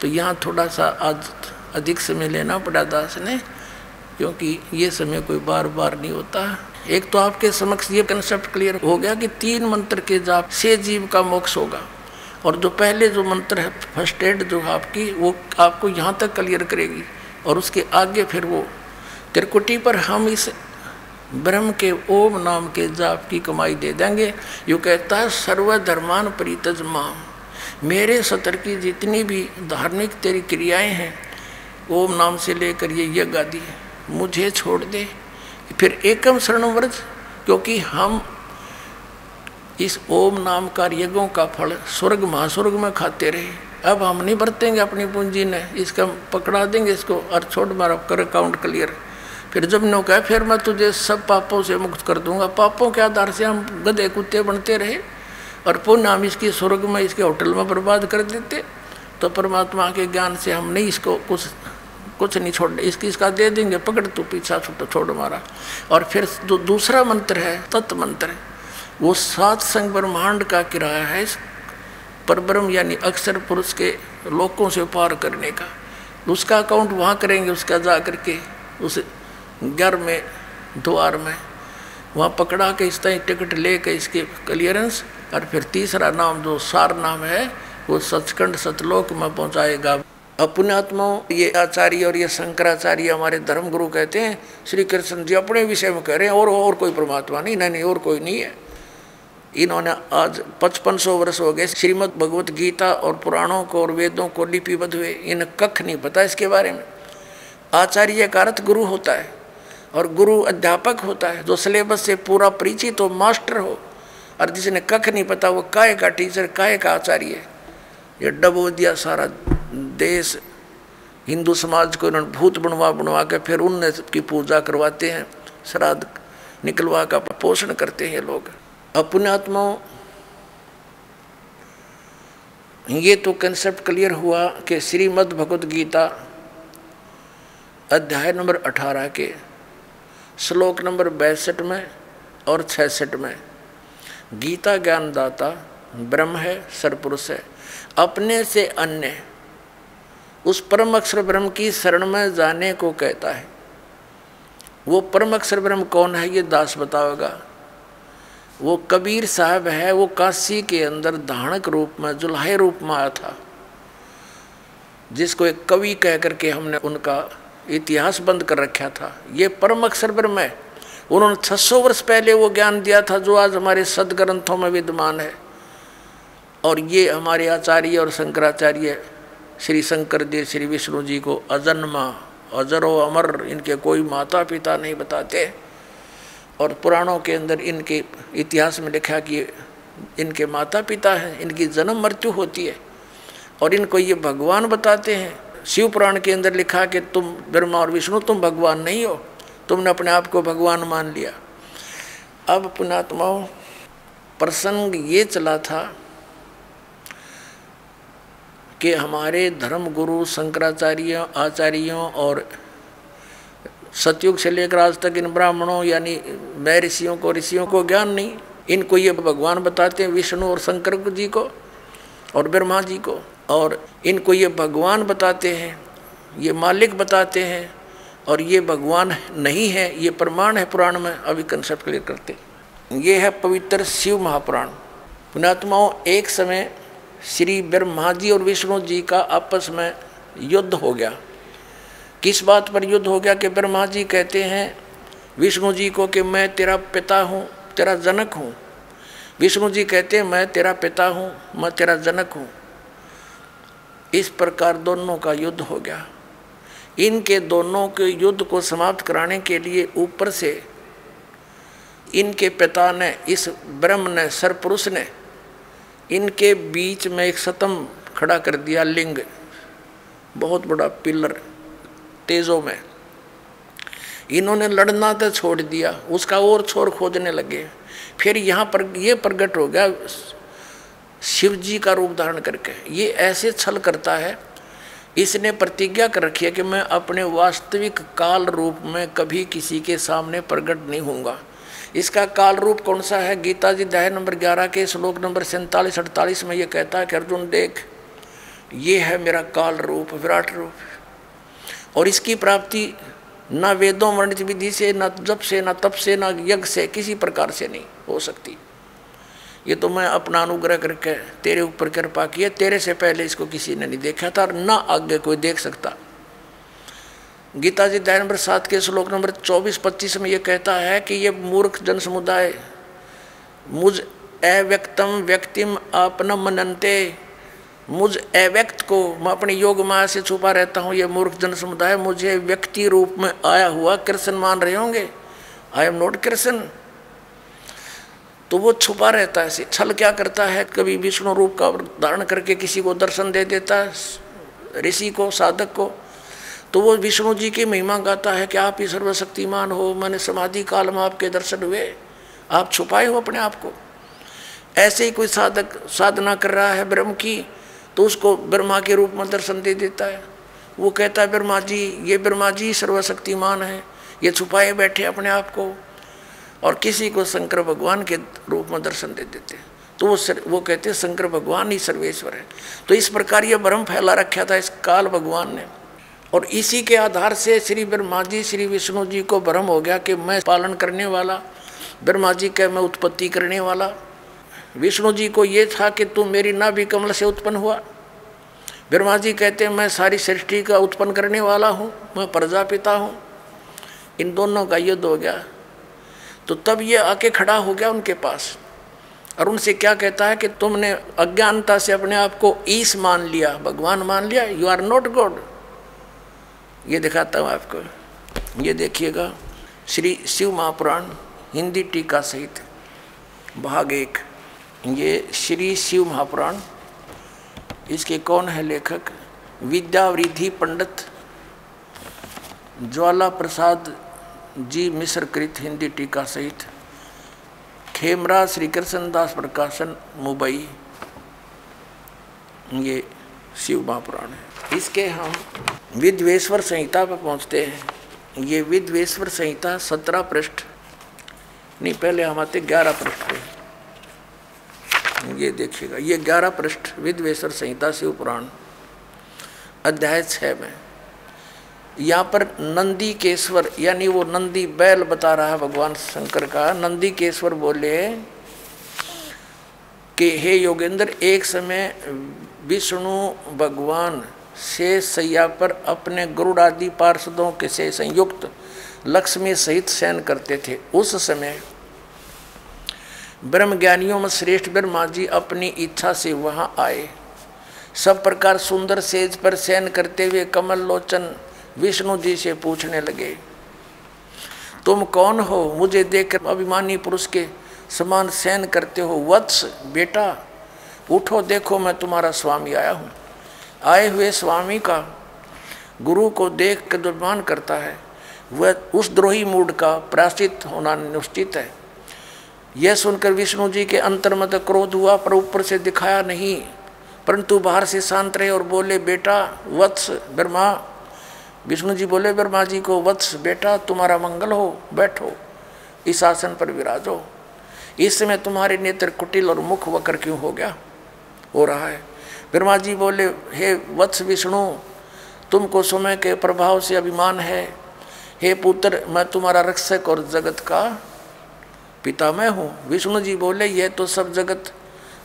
तो यहाँ थोड़ा सा आज अधिक समय लेना पड़ा दास ने, क्योंकि ये समय कोई बार बार नहीं होता। एक तो आपके समक्ष ये कंसेप्ट क्लियर हो गया कि तीन मंत्र के जाप से जीव का मोक्ष होगा। और जो पहले जो मंत्र है फ़र्स्ट एड जो आपकी, वो आपको यहाँ तक क्लियर करेगी। और उसके आगे फिर वो, त्रिकुटी पर हम इस ब्रह्म के ओम नाम के जाप की कमाई दे देंगे। यो कहता है, सर्वधर्मान परितज माम, मेरे सतर की जितनी भी धार्मिक तेरी क्रियाएँ हैं, ओम नाम से लेकर ये यज्ञ आदि मुझे छोड़ दे। फिर एकम शरण व्रज, क्योंकि हम इस ओम नाम का यज्ञों का फल स्वर्ग, महास्वर्ग में खाते रहे। अब हम नहीं बरतेंगे अपनी पूंजी ने, इसका पकड़ा देंगे, इसको और छोड़ मारा, कर अकाउंट क्लियर फिर जब नो कहा, फिर मैं तुझे सब पापों से मुक्त कर दूँगा। पापों के आधार से हम गधे कुत्ते बनते रहे और पुण्य हम इसकी स्वर्ग में, इसके होटल में बर्बाद कर देते। तो परमात्मा के ज्ञान से हम नहीं इसको कुछ कुछ नहीं छोड़, इसकी इसका दे देंगे, पकड़ तू पीछा छोड़ छोड़ मारा। और फिर जो दूसरा मंत्र है तत्व मंत्र वो सात संग ब्रह्मांड का किराया है पर ब्रह्म यानी अक्षर पुरुष के लोकों से पार करने का। उसका अकाउंट वहाँ करेंगे, उसका जा करके उस घर में, द्वार में, वहाँ पकड़ा के इस तरह टिकट ले के इसके क्लियरेंस और फिर तीसरा नाम, जो सार नाम है, वो सचखंड सतलोक में पहुँचाएगा। अपने आत्माओं ये आचार्य और ये शंकराचार्य हमारे धर्म गुरु कहते हैं, श्री कृष्ण जी अपने विषय में कह रहे हैं, और और कोई परमात्मा नहीं नहीं नहीं, और कोई नहीं है। इन्होंने आज पचपन सौ वर्ष हो गए, श्रीमद् भगवत गीता और पुराणों को और वेदों को लिपिबद्ध हुए इन्हें कख नहीं पता इसके बारे में। आचार्य का अर्थ गुरु होता है, और गुरु अध्यापक होता है, जो सिलेबस से पूरा परिचित हो, मास्टर हो, और जिसने कख नहीं पता, वो काय का टीचर, काय का आचार्य है। ये डबो दिया सारा देश, हिंदू समाज को इन्होंने भूत बनवा बनवा के फिर उनने की पूजा करवाते हैं, श्राद्ध निकलवा का पोषण करते हैं लोग। अपने आत्माओं ये तो कंसेप्ट क्लियर हुआ कि श्रीमद् भगवत गीता अध्याय नंबर 18 के श्लोक नंबर बैसठ में और छसठ में, गीता ज्ञानदाता ब्रह्म है सरपुरुष है, अपने से अन्य उस परम अक्षर ब्रह्म की शरण में जाने को कहता है। वो परम अक्षर ब्रह्म कौन है ये दास बताओगा वो कबीर साहब है, वो काशी के अंदर धानक रूप में, जुल्हे रूप में आया था। जिसको एक कवि कह करके हमने उनका इतिहास बंद कर रखा था। ये परम अक्षर ब्रह्म है। उन्होंने 600 वर्ष पहले वो ज्ञान दिया था, जो आज हमारे सदग्रंथों में विद्यमान है। और ये हमारे आचार्य और शंकराचार्य श्री शंकर देव श्री विष्णु जी को अजन्मा, अजरो अमर, इनके कोई माता पिता नहीं बताते। और पुराणों के अंदर इनके इतिहास में लिखा कि इनके माता पिता हैं, इनकी जन्म मृत्यु होती है। और इनको ये भगवान बताते हैं। शिव पुराण के अंदर लिखा कि तुम ब्रह्मा और विष्णु, तुम भगवान नहीं हो। तुमने अपने आप को भगवान मान लिया। अब पुणात्माओं प्रसंग ये चला था कि हमारे धर्म गुरु शंकराचार्य, आचार्यों और सतयुग से लेकर आज तक इन ब्राह्मणों, यानी मैं ऋषियों को ऋषियों को ज्ञान नहीं। इनको ये भगवान बताते हैं, विष्णु और शंकर जी को और ब्रह्मा जी को। और इनको ये भगवान बताते हैं, ये मालिक बताते हैं और ये भगवान नहीं है, ये प्रमाण है पुराण में, अभी कंसेप्ट क्लियर करते ये है पवित्र शिव महापुराण। पुणात्माओं एक समय श्री ब्रह्मा जी और विष्णु जी का आपस में युद्ध हो गया। किस बात पर युद्ध हो गया कि ब्रह्मा जी कहते हैं, विष्णु जी को कि मैं तेरा पिता हूँ, तेरा जनक हूँ। विष्णु जी कहते हैं, मैं तेरा पिता हूँ, मैं तेरा जनक हूँ। इस प्रकार दोनों का युद्ध हो गया। इनके दोनों के युद्ध को समाप्त कराने के लिए ऊपर से इनके पिता ने, इस ब्रह्म ने सरपुरुष ने इनके बीच में एक सतम खड़ा कर दिया लिंग, बहुत बड़ा पिलर तेजों में। इन्होंने लड़ना तो छोड़ दिया, उसका और छोर खोजने लगे। फिर यहाँ पर ये प्रकट हो गया शिव जी का रूप धारण करके। ये ऐसे छल करता है, इसने प्रतिज्ञा कर रखी है कि मैं अपने वास्तविक काल रूप में कभी किसी के सामने प्रकट नहीं होऊँगा। इसका काल रूप कौन सा है? गीता जी अध्याय नंबर ग्यारह के श्लोक नंबर सैंतालीस, अड़तालीस में ये कहता है कि अर्जुन, देख, ये है मेरा काल रूप, विराट रूप। और इसकी प्राप्ति न वेदों, वर्णित विधि से, न जप से, न तप से, न यज्ञ से, किसी प्रकार से नहीं हो सकती। ये तो मैं अपना अनुग्रह करके तेरे ऊपर कृपा किया तेरे से पहले इसको किसी ने नहीं देखा था और न आगे कोई देख सकता। गीता जी अध्याय नंबर सात के श्लोक नंबर चौबीस, पच्चीस में ये कहता है कि ये मूर्ख जन समुदाय, मुझ अव्यक्तम व्यक्तिम आपन मननते, मुझ अव्यक्त को मैं अपनी योग माया से छुपा रहता हूँ। ये मूर्ख जन समुदाय, मुझे व्यक्ति रूप में आया हुआ कृष्ण मान रहे होंगे। I am not Krishna. तो वो छुपा रहता है, छल क्या करता है? कभी विष्णु रूप का धारण करके किसी को दर्शन दे देता है, ऋषि को, साधक को। तो वो विष्णु जी की महिमा गाता है कि आप ही सर्वशक्तिमान हो मैंने समाधि काल में आपके दर्शन हुए। आप छुपाए हो अपने आप को। ऐसे ही कोई साधक साधना कर रहा है ब्रह्म की तो उसको ब्रह्मा के रूप में दर्शन दे देता है। वो कहता है ब्रह्मा जी ये ब्रह्मा जी सर्वशक्तिमान है ये छुपाए बैठे अपने आप को। और किसी को शंकर भगवान के रूप में दर्शन दे देते हैं। तो वो सर, वो कहते हैं शंकर भगवान ही सर्वेश्वर है। तो इस प्रकार ये भ्रम फैला रखा था इस काल भगवान ने। और इसी के आधार से श्री ब्रह्मा जी, श्री विष्णु जी को भ्रम हो गया कि मैं पालन करने वाला, ब्रह्मा जी कह मैं उत्पत्ति करने वाला। विष्णु जी को ये था कि तू मेरी नाभि कमल से उत्पन्न हुआ। ब्रह्मा जी कहते हैं मैं सारी सृष्टि का उत्पन्न करने वाला हूँ, मैं प्रजापिता हूँ। इन दोनों का युद्ध हो गया। तो तब ये आके खड़ा हो गया उनके पास। और उनसे क्या कहता है कि, तुमने अज्ञानता से अपने आप को ईस मान लिया, भगवान मान लिया यू आर नॉट गॉड ये दिखाता हूँ आपको। ये देखिएगा, श्री शिव महापुराण हिंदी टीका सहित भाग एक। ये श्री शिव महापुराण, इसके कौन है लेखक? विद्यावृद्धि पंडित ज्वाला प्रसाद जी मिश्र कृत हिंदी टीका सहित। खेमरा श्री कृष्ण दास प्रकाशन, मुंबई। ये शिव महापुराण है। इसके हम विद्वेश्वर संहिता पर पहुँचते हैं। ये विद्वेश्वर संहिता सत्रह पृष्ठ, नहीं, पहले हम आते ग्यारह पृष्ठ पे। ये देखिएगा, ये ग्यारह पृष्ठ विद्वेश्वर संहिता शिव पुराण अध्याय छः में। यहाँ पर नंदी केश्वर यानी वो नंदी बैल बता रहा है भगवान शंकर का। नंदी केश्वर बोले कि, हे योगेंद्र, एक समय विष्णु भगवान शेष सैया पर अपने गुरुड़ आदि पार्षदों के से संयुक्त लक्ष्मी सहित शयन करते थे। उस समय ब्रह्म ज्ञानियों में श्रेष्ठ ब्रह्मा जी अपनी इच्छा से वहाँ आए। सब प्रकार सुंदर सेज पर शयन करते हुए कमल लोचन विष्णु जी से पूछने लगे, तुम कौन हो? मुझे देखकर अभिमानी पुरुष के समान शयन करते हो। वत्स, बेटा, उठो, देखो, मैं तुम्हारा स्वामी आया हूँ। आए हुए स्वामी का गुरु को देख के दुर्मान करता है। वह उस द्रोही मूड का प्राश्चित होना निश्चित है। यह सुनकर विष्णु जी के अंतर्मत क्रोध हुआ, पर ऊपर से दिखाया नहीं। परंतु बाहर से शांत रहे और बोले, बेटा, वत्स ब्रह्मा। विष्णु जी बोले, ब्रह्मा जी को, वत्स, बेटा, तुम्हारा मंगल हो, बैठो, इस आसन पर विराजो। इस समय तुम्हारे नेत्र कुटिल और मुख वक्र क्यों हो गया? हो रहा है। ब्रह्मा जी बोले, हे वत्स विष्णु, तुमको समय के प्रभाव से अभिमान है। हे पुत्र, मैं तुम्हारा रक्षक और जगत का पिता मैं हूँ। विष्णु जी बोले यह तो सब जगत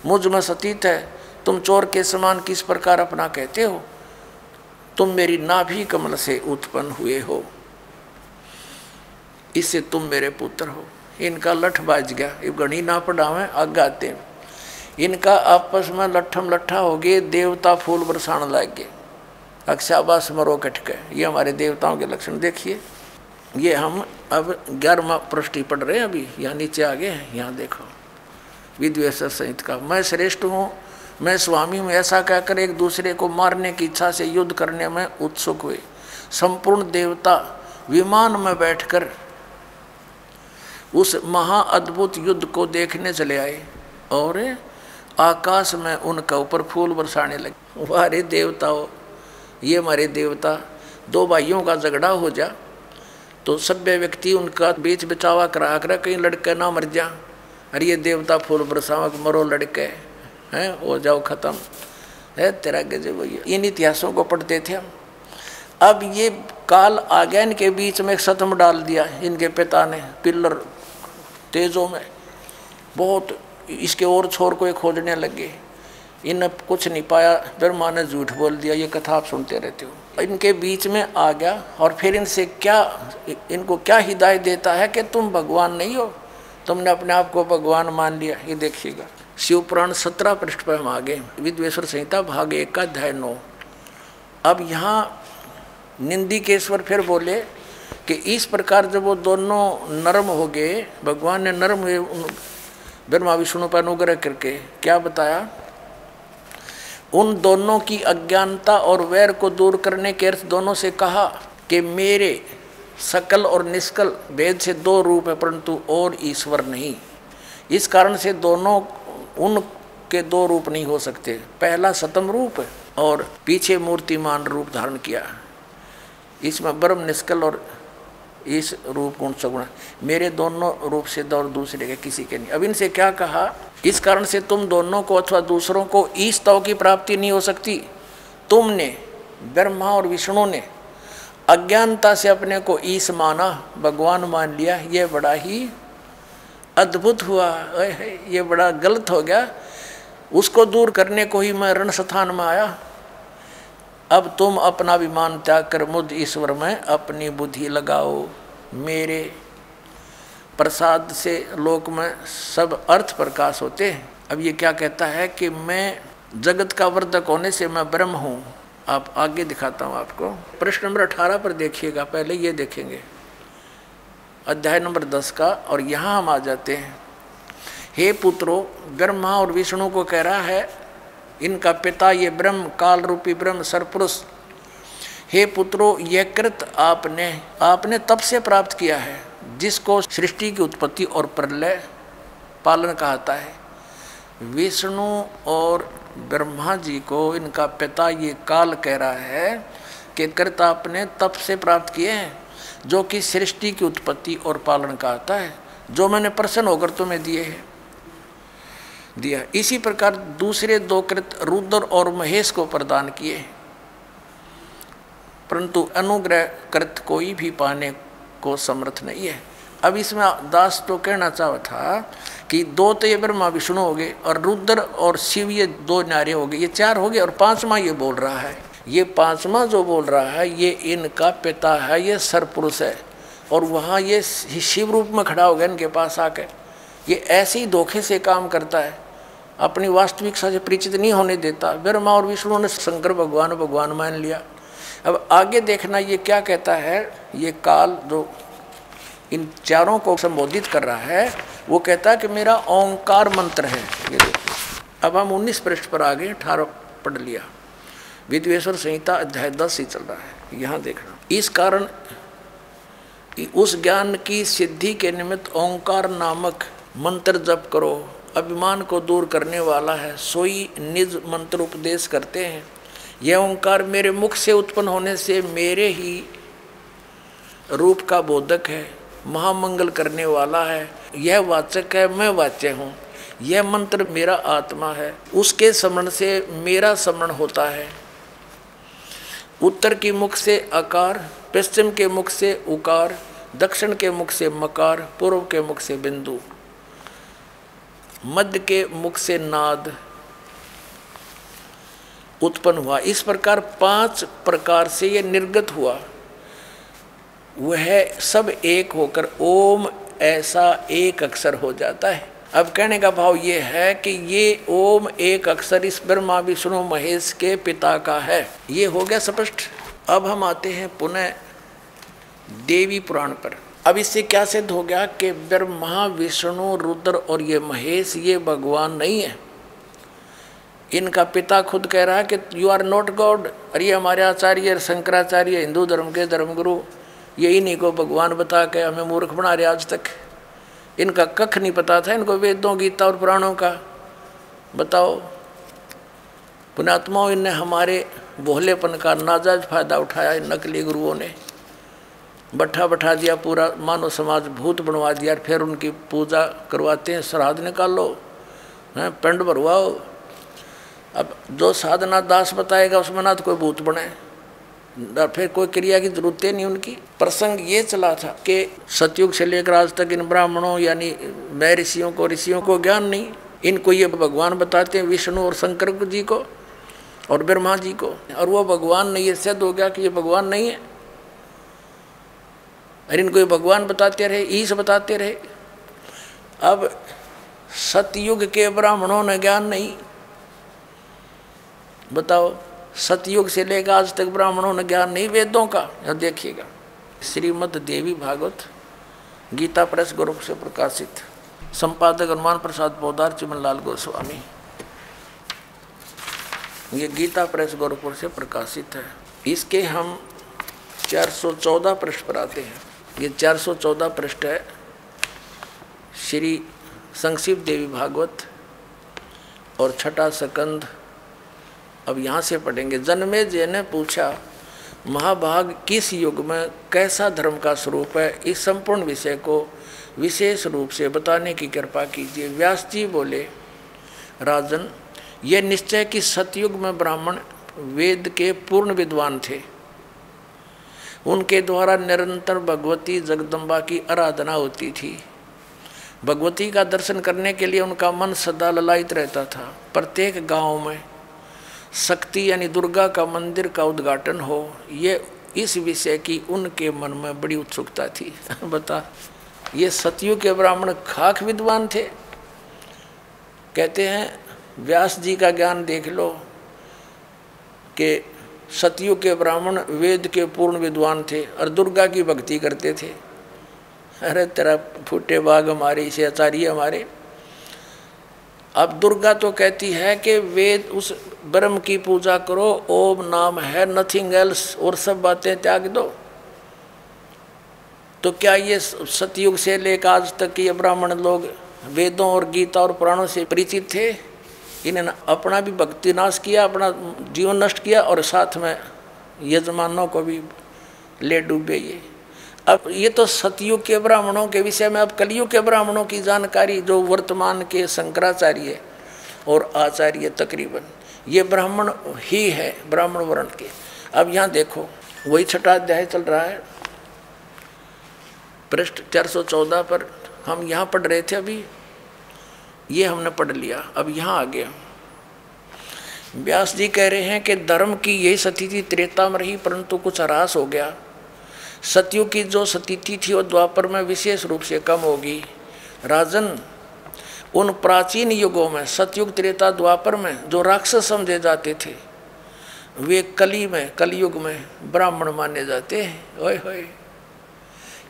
मुझमें सतीत है। तुम चोर के समान किस प्रकार अपना कहते हो? तुम मेरी नाभि कमल से उत्पन्न हुए हो। इससे तुम मेरे पुत्र हो। इनका लठ बाज गया। ये गणी ना पढ़ावे आग आते इनका आपस में लट्ठम लट्ठा हो गए, देवता फूल बरसाने लग गए। अक्षाबास मरो कटके ये हमारे देवताओं के लक्षण देखिए। ये हम अब ग्यारहवा पृष्ठि पढ़ रहे हैं अभी। यहाँ नीचे आ गए हैं। यहाँ देखो। विद्वेश्वर सहित का। मैं श्रेष्ठ हूँ। मैं स्वामी हूँ। ऐसा कहकर एक दूसरे को मारने की इच्छा से युद्ध करने में उत्सुक हुए। संपूर्ण देवता विमान में बैठकर उस महाअद्भुत युद्ध को देखने चले आए। और आकाश में उनका ऊपर फूल बरसाने लगे। वारे देवताओं, ये हमारे देवता, दो भाइयों का झगड़ा हो जा तो सभ्य व्यक्ति उनका बीच बचावा करा कर कहीं लड़के ना मर जा। अरे ये देवता फूल बरसावा मरो लड़के, हैं हो जाओ ख़त्म। है, तेरा गजब भैया इन इतिहासों को पढ़ते थे हम। अब ये काल आ गया, इनके बीच में सतम डाल दिया, इनके पिता ने, पिल्लर, तेजों में। बहुत इसके और छोर को खोजने लगे। इन कुछ नहीं पाया। ब्रह्मा ने झूठ बोल दिया। ये कथा आप सुनते रहते हो। इनके बीच में आ गया और फिर इनसे क्या, इनको क्या हिदायत देता है कि तुम भगवान नहीं हो? तुमने अपने आप को भगवान मान लिया। ये देखिएगा। शिव पुराण सत्रह पृष्ठ पर हम आ गए विद्वेश्वर संहिता भाग एक का अध्याय नौ। अब यहाँ निंदी केश्वर फिर बोले कि इस प्रकार जब वो दोनों नरम हो गए, भगवान ने नरम हुए ब्रह्मा विष्णु पर अनुग्रह करके क्या बताया? उन दोनों की अज्ञानता और वैर को दूर करने के अर्थ दोनों से कहा कि मेरे सकल और निष्कल भेद से दो रूप है, परंतु और ईश्वर नहीं। इस कारण से दोनों उन के दो रूप नहीं हो सकते। पहला सतम रूप और पीछे मूर्तिमान रूप धारण किया। इसमें ब्रह्म, निष्कल और इस रूप गुण सगुण। मेरे दोनों रूप से दौर दूसरे के किसी के नहीं। अब इनसे क्या कहा? इस कारण से तुम दोनों को अथवा दूसरों को ईस तव की प्राप्ति नहीं हो सकती। तुमने, ब्रह्मा और विष्णु ने अज्ञानता से अपने को ईस माना, भगवान मान लिया, ये बड़ा ही अद्भुत हुआ। ये बड़ा गलत हो गया। उसको दूर करने को ही मैं रण स्थान में आया। अब तुम अपना विमान त्याग कर मुद ईश्वर में अपनी बुद्धि लगाओ। मेरे प्रसाद से लोक में सब अर्थ प्रकाश होते हैं। अब ये क्या कहता है कि मैं जगत का वर्धक होने से मैं ब्रह्म हूँ। आप आगे दिखाता हूँ आपको। प्रश्न नंबर अठारह पर देखिएगा, पहले ये देखेंगे। अध्याय नंबर दस का, और यहाँ हम आ जाते हैं। हे पुत्रो ब्रह्मा और विष्णु को कह रहा है इनका पिता ये ब्रह्म काल रूपी ब्रह्म सरपुरुष हे पुत्रो यह कृत आपने आपने तब से प्राप्त किया है, जिसको सृष्टि की उत्पत्ति और प्रलय पालन कहता है। विष्णु और ब्रह्मा जी को इनका पिता ये काल कह रहा है कि कृत आपने तप से प्राप्त किए हैं, जो कि सृष्टि की उत्पत्ति और पालन का आता है, जो मैंने प्रसन्न होकर तुम्हें दिए हैं। दिया। इसी प्रकार दूसरे दो कृत रुद्र और महेश को प्रदान किए। परंतु अनुग्रह कृत कोई भी पाने को समर्थ नहीं है। अब इसमें दास तो कहना चाह था कि दो तो ये ब्रह्मा विष्णु हो गए और रुद्र और शिव ये दो नारे हो गए। ये चार हो गए और पांचवा ये बोल रहा है। ये पांचवा जो बोल रहा है, ये इनका पिता है, ये सरपुरुष है। और वहाँ ये शिव रूप में खड़ा हो गया इनके पास आकर। ये ऐसे ही धोखे से काम करता है। अपनी वास्तविकता से परिचित नहीं होने देता। ब्रह्मा और विष्णु ने शंकर, भगवान भगवान मान लिया। अब आगे देखना ये क्या कहता है, ये काल जो इन चारों को संबोधित कर रहा है, वो कहता है कि मेरा ओंकार मंत्र है। ये देखो। अब हम उन्नीस पृष्ठ पर आगे अठारह पढ़ लिया। विद्वेश्वर संहिता अध्याय दस ही चल रहा है। यहाँ देखना। इस कारण उस ज्ञान की सिद्धि के निमित्त ओंकार नामक मंत्र जप करो। अभिमान को दूर करने वाला है। सोई निज मंत्र उपदेश करते हैं। यह ओंकार मेरे मुख से उत्पन्न होने से मेरे ही रूप का बोधक है। महामंगल करने वाला है। यह वाचक है, मैं वाच्य हूँ। यह मंत्र मेरा आत्मा है। उसके स्मरण से मेरा स्मरण होता है। उत्तर की मुख से आकार, पश्चिम के मुख से उकार, दक्षिण के मुख से मकार, पूर्व के मुख से बिंदु। मध्य के मुख से नाद उत्पन्न हुआ। इस प्रकार पाँच प्रकार से यह निर्गत हुआ। वह सब एक होकर ओम ऐसा एक अक्षर हो जाता है। अब कहने का भाव ये है कि ये ओम एक अक्षर इस ब्रह्मा, विष्णु, महेश के पिता का है। ये हो गया स्पष्ट। अब हम आते हैं पुनः देवी पुराण पर। अब इससे क्या सिद्ध हो गया कि ब्रह्मा, विष्णु, रुद्र और ये महेश, ये भगवान नहीं है। इनका पिता खुद कह रहा है कि यू आर नॉट गॉड अरे हमारे आचार्य शंकराचार्य, हिंदू धर्म के धर्मगुरु ये इन्हीं को भगवान बता के हमें मूर्ख बना रहे आज तक। इनका कख नहीं पता था, इनको वेदों, गीता और पुराणों का। बताओ पुणात्माओं इनने हमारे भोलेपन का नाजायज फ़ायदा उठाया नकली गुरुओं ने। बैठा बैठा दिया, पूरा मानव समाज भूत बनवा दिया, फिर उनकी पूजा करवाते हैं, श्राद्ध निकालो, हैं, पिंड भरवाओ। अब जो साधना दास बताएगा, उसमें ना तो कोई भूत बने। फिर कोई क्रिया की ज़रूरत नहीं उनकी। प्रसंग ये चला था कि सतयुग से लेकर आज तक इन ब्राह्मणों, यानी मैं ऋषियों को ऋषियों को ज्ञान नहीं। इनको ये भगवान बताते हैं, विष्णु और शंकर जी को और ब्रह्मा जी को। और वो भगवान नहीं, ये सिद्ध हो गया कि ये भगवान नहीं है। अरे इनको ये भगवान बताते रहे, ईश बताते रहे। अब सतयुग के ब्राह्मणों ने ज्ञान नहीं। बताओ, सतयुग से लेकर आज तक ब्राह्मणों ने ज्ञान नहीं वेदों का? यह देखिएगा। श्रीमद देवी भागवत, गीता प्रेस ग्रुप से प्रकाशित। संपादक हनुमान प्रसाद पौदार चिमन लाल गोस्वामी। ये गीता प्रेस गोरखपुर से प्रकाशित है। इसके हम 414 पृष्ठ पर आते हैं। ये 414 पृष्ठ है। श्री संक्षिप्त देवी भागवत और छठा सकंद। अब यहाँ से पढ़ेंगे। जन्मे जय ने पूछा, महाभाग किस युग में कैसा धर्म का स्वरूप है? इस संपूर्ण विषय को विशेष रूप से बताने की कृपा कीजिए। व्यास जी बोले, राजन ये निश्चय कि सतयुग में ब्राह्मण वेद के पूर्ण विद्वान थे। उनके द्वारा निरंतर भगवती जगदम्बा की आराधना होती थी। भगवती का दर्शन करने के लिए उनका मन सदा ललायित रहता था। प्रत्येक गाँव में शक्ति यानी दुर्गा का मंदिर का उद्घाटन हो, ये इस विषय की उनके मन में बड़ी उत्सुकता थी। बता, ये सतयुग के ब्राह्मण खाक विद्वान थे। कहते हैं, व्यास जी का ज्ञान देख लो कि सतयुग के ब्राह्मण वेद के पूर्ण विद्वान थे और दुर्गा की भक्ति करते थे। अरे तेरा फूटे बाघ हमारे इसे आचार्य हमारे। अब दुर्गा तो कहती है कि वेद, उस ब्रह्म की पूजा करो, ओम नाम है नथिंग एल्स और सब बातें त्याग दो। तो क्या ये सतयुग से लेकर आज तक ये ब्राह्मण लोग वेदों और गीता और पुराणों से परिचित थे? इन्होंने अपना भी भक्ति नाश किया, अपना जीवन नष्ट किया और साथ में यजमानों को भी ले डूबे ये। अब ये तो सतयुग के ब्राह्मणों के विषय में, अब कलयुग के ब्राह्मणों की जानकारी जो वर्तमान के शंकराचार्य और आचार्य तकरीबन, ये ब्राह्मण ही है, ब्राह्मण वर्ण के। अब यहाँ देखो, वही छठा अध्याय चल रहा है। पृष्ठ 414 पर हम यहाँ पढ़ रहे थे अभी। ये हमने पढ़ लिया, अब यहाँ आ गया व्यास जी कह रहे हैं कि धर्म की यही स्थिति त्रेता में रही परंतु कुछ ह्रास हो गया। सत्युग की जो स्थिति थी वो द्वापर में विशेष रूप से कम होगी। राजन, उन प्राचीन युगों में, सतयुग त्रेता द्वापर में, जो राक्षस समझे जाते थे, वे कली में, कलयुग में ब्राह्मण माने जाते हैं। ओए होए।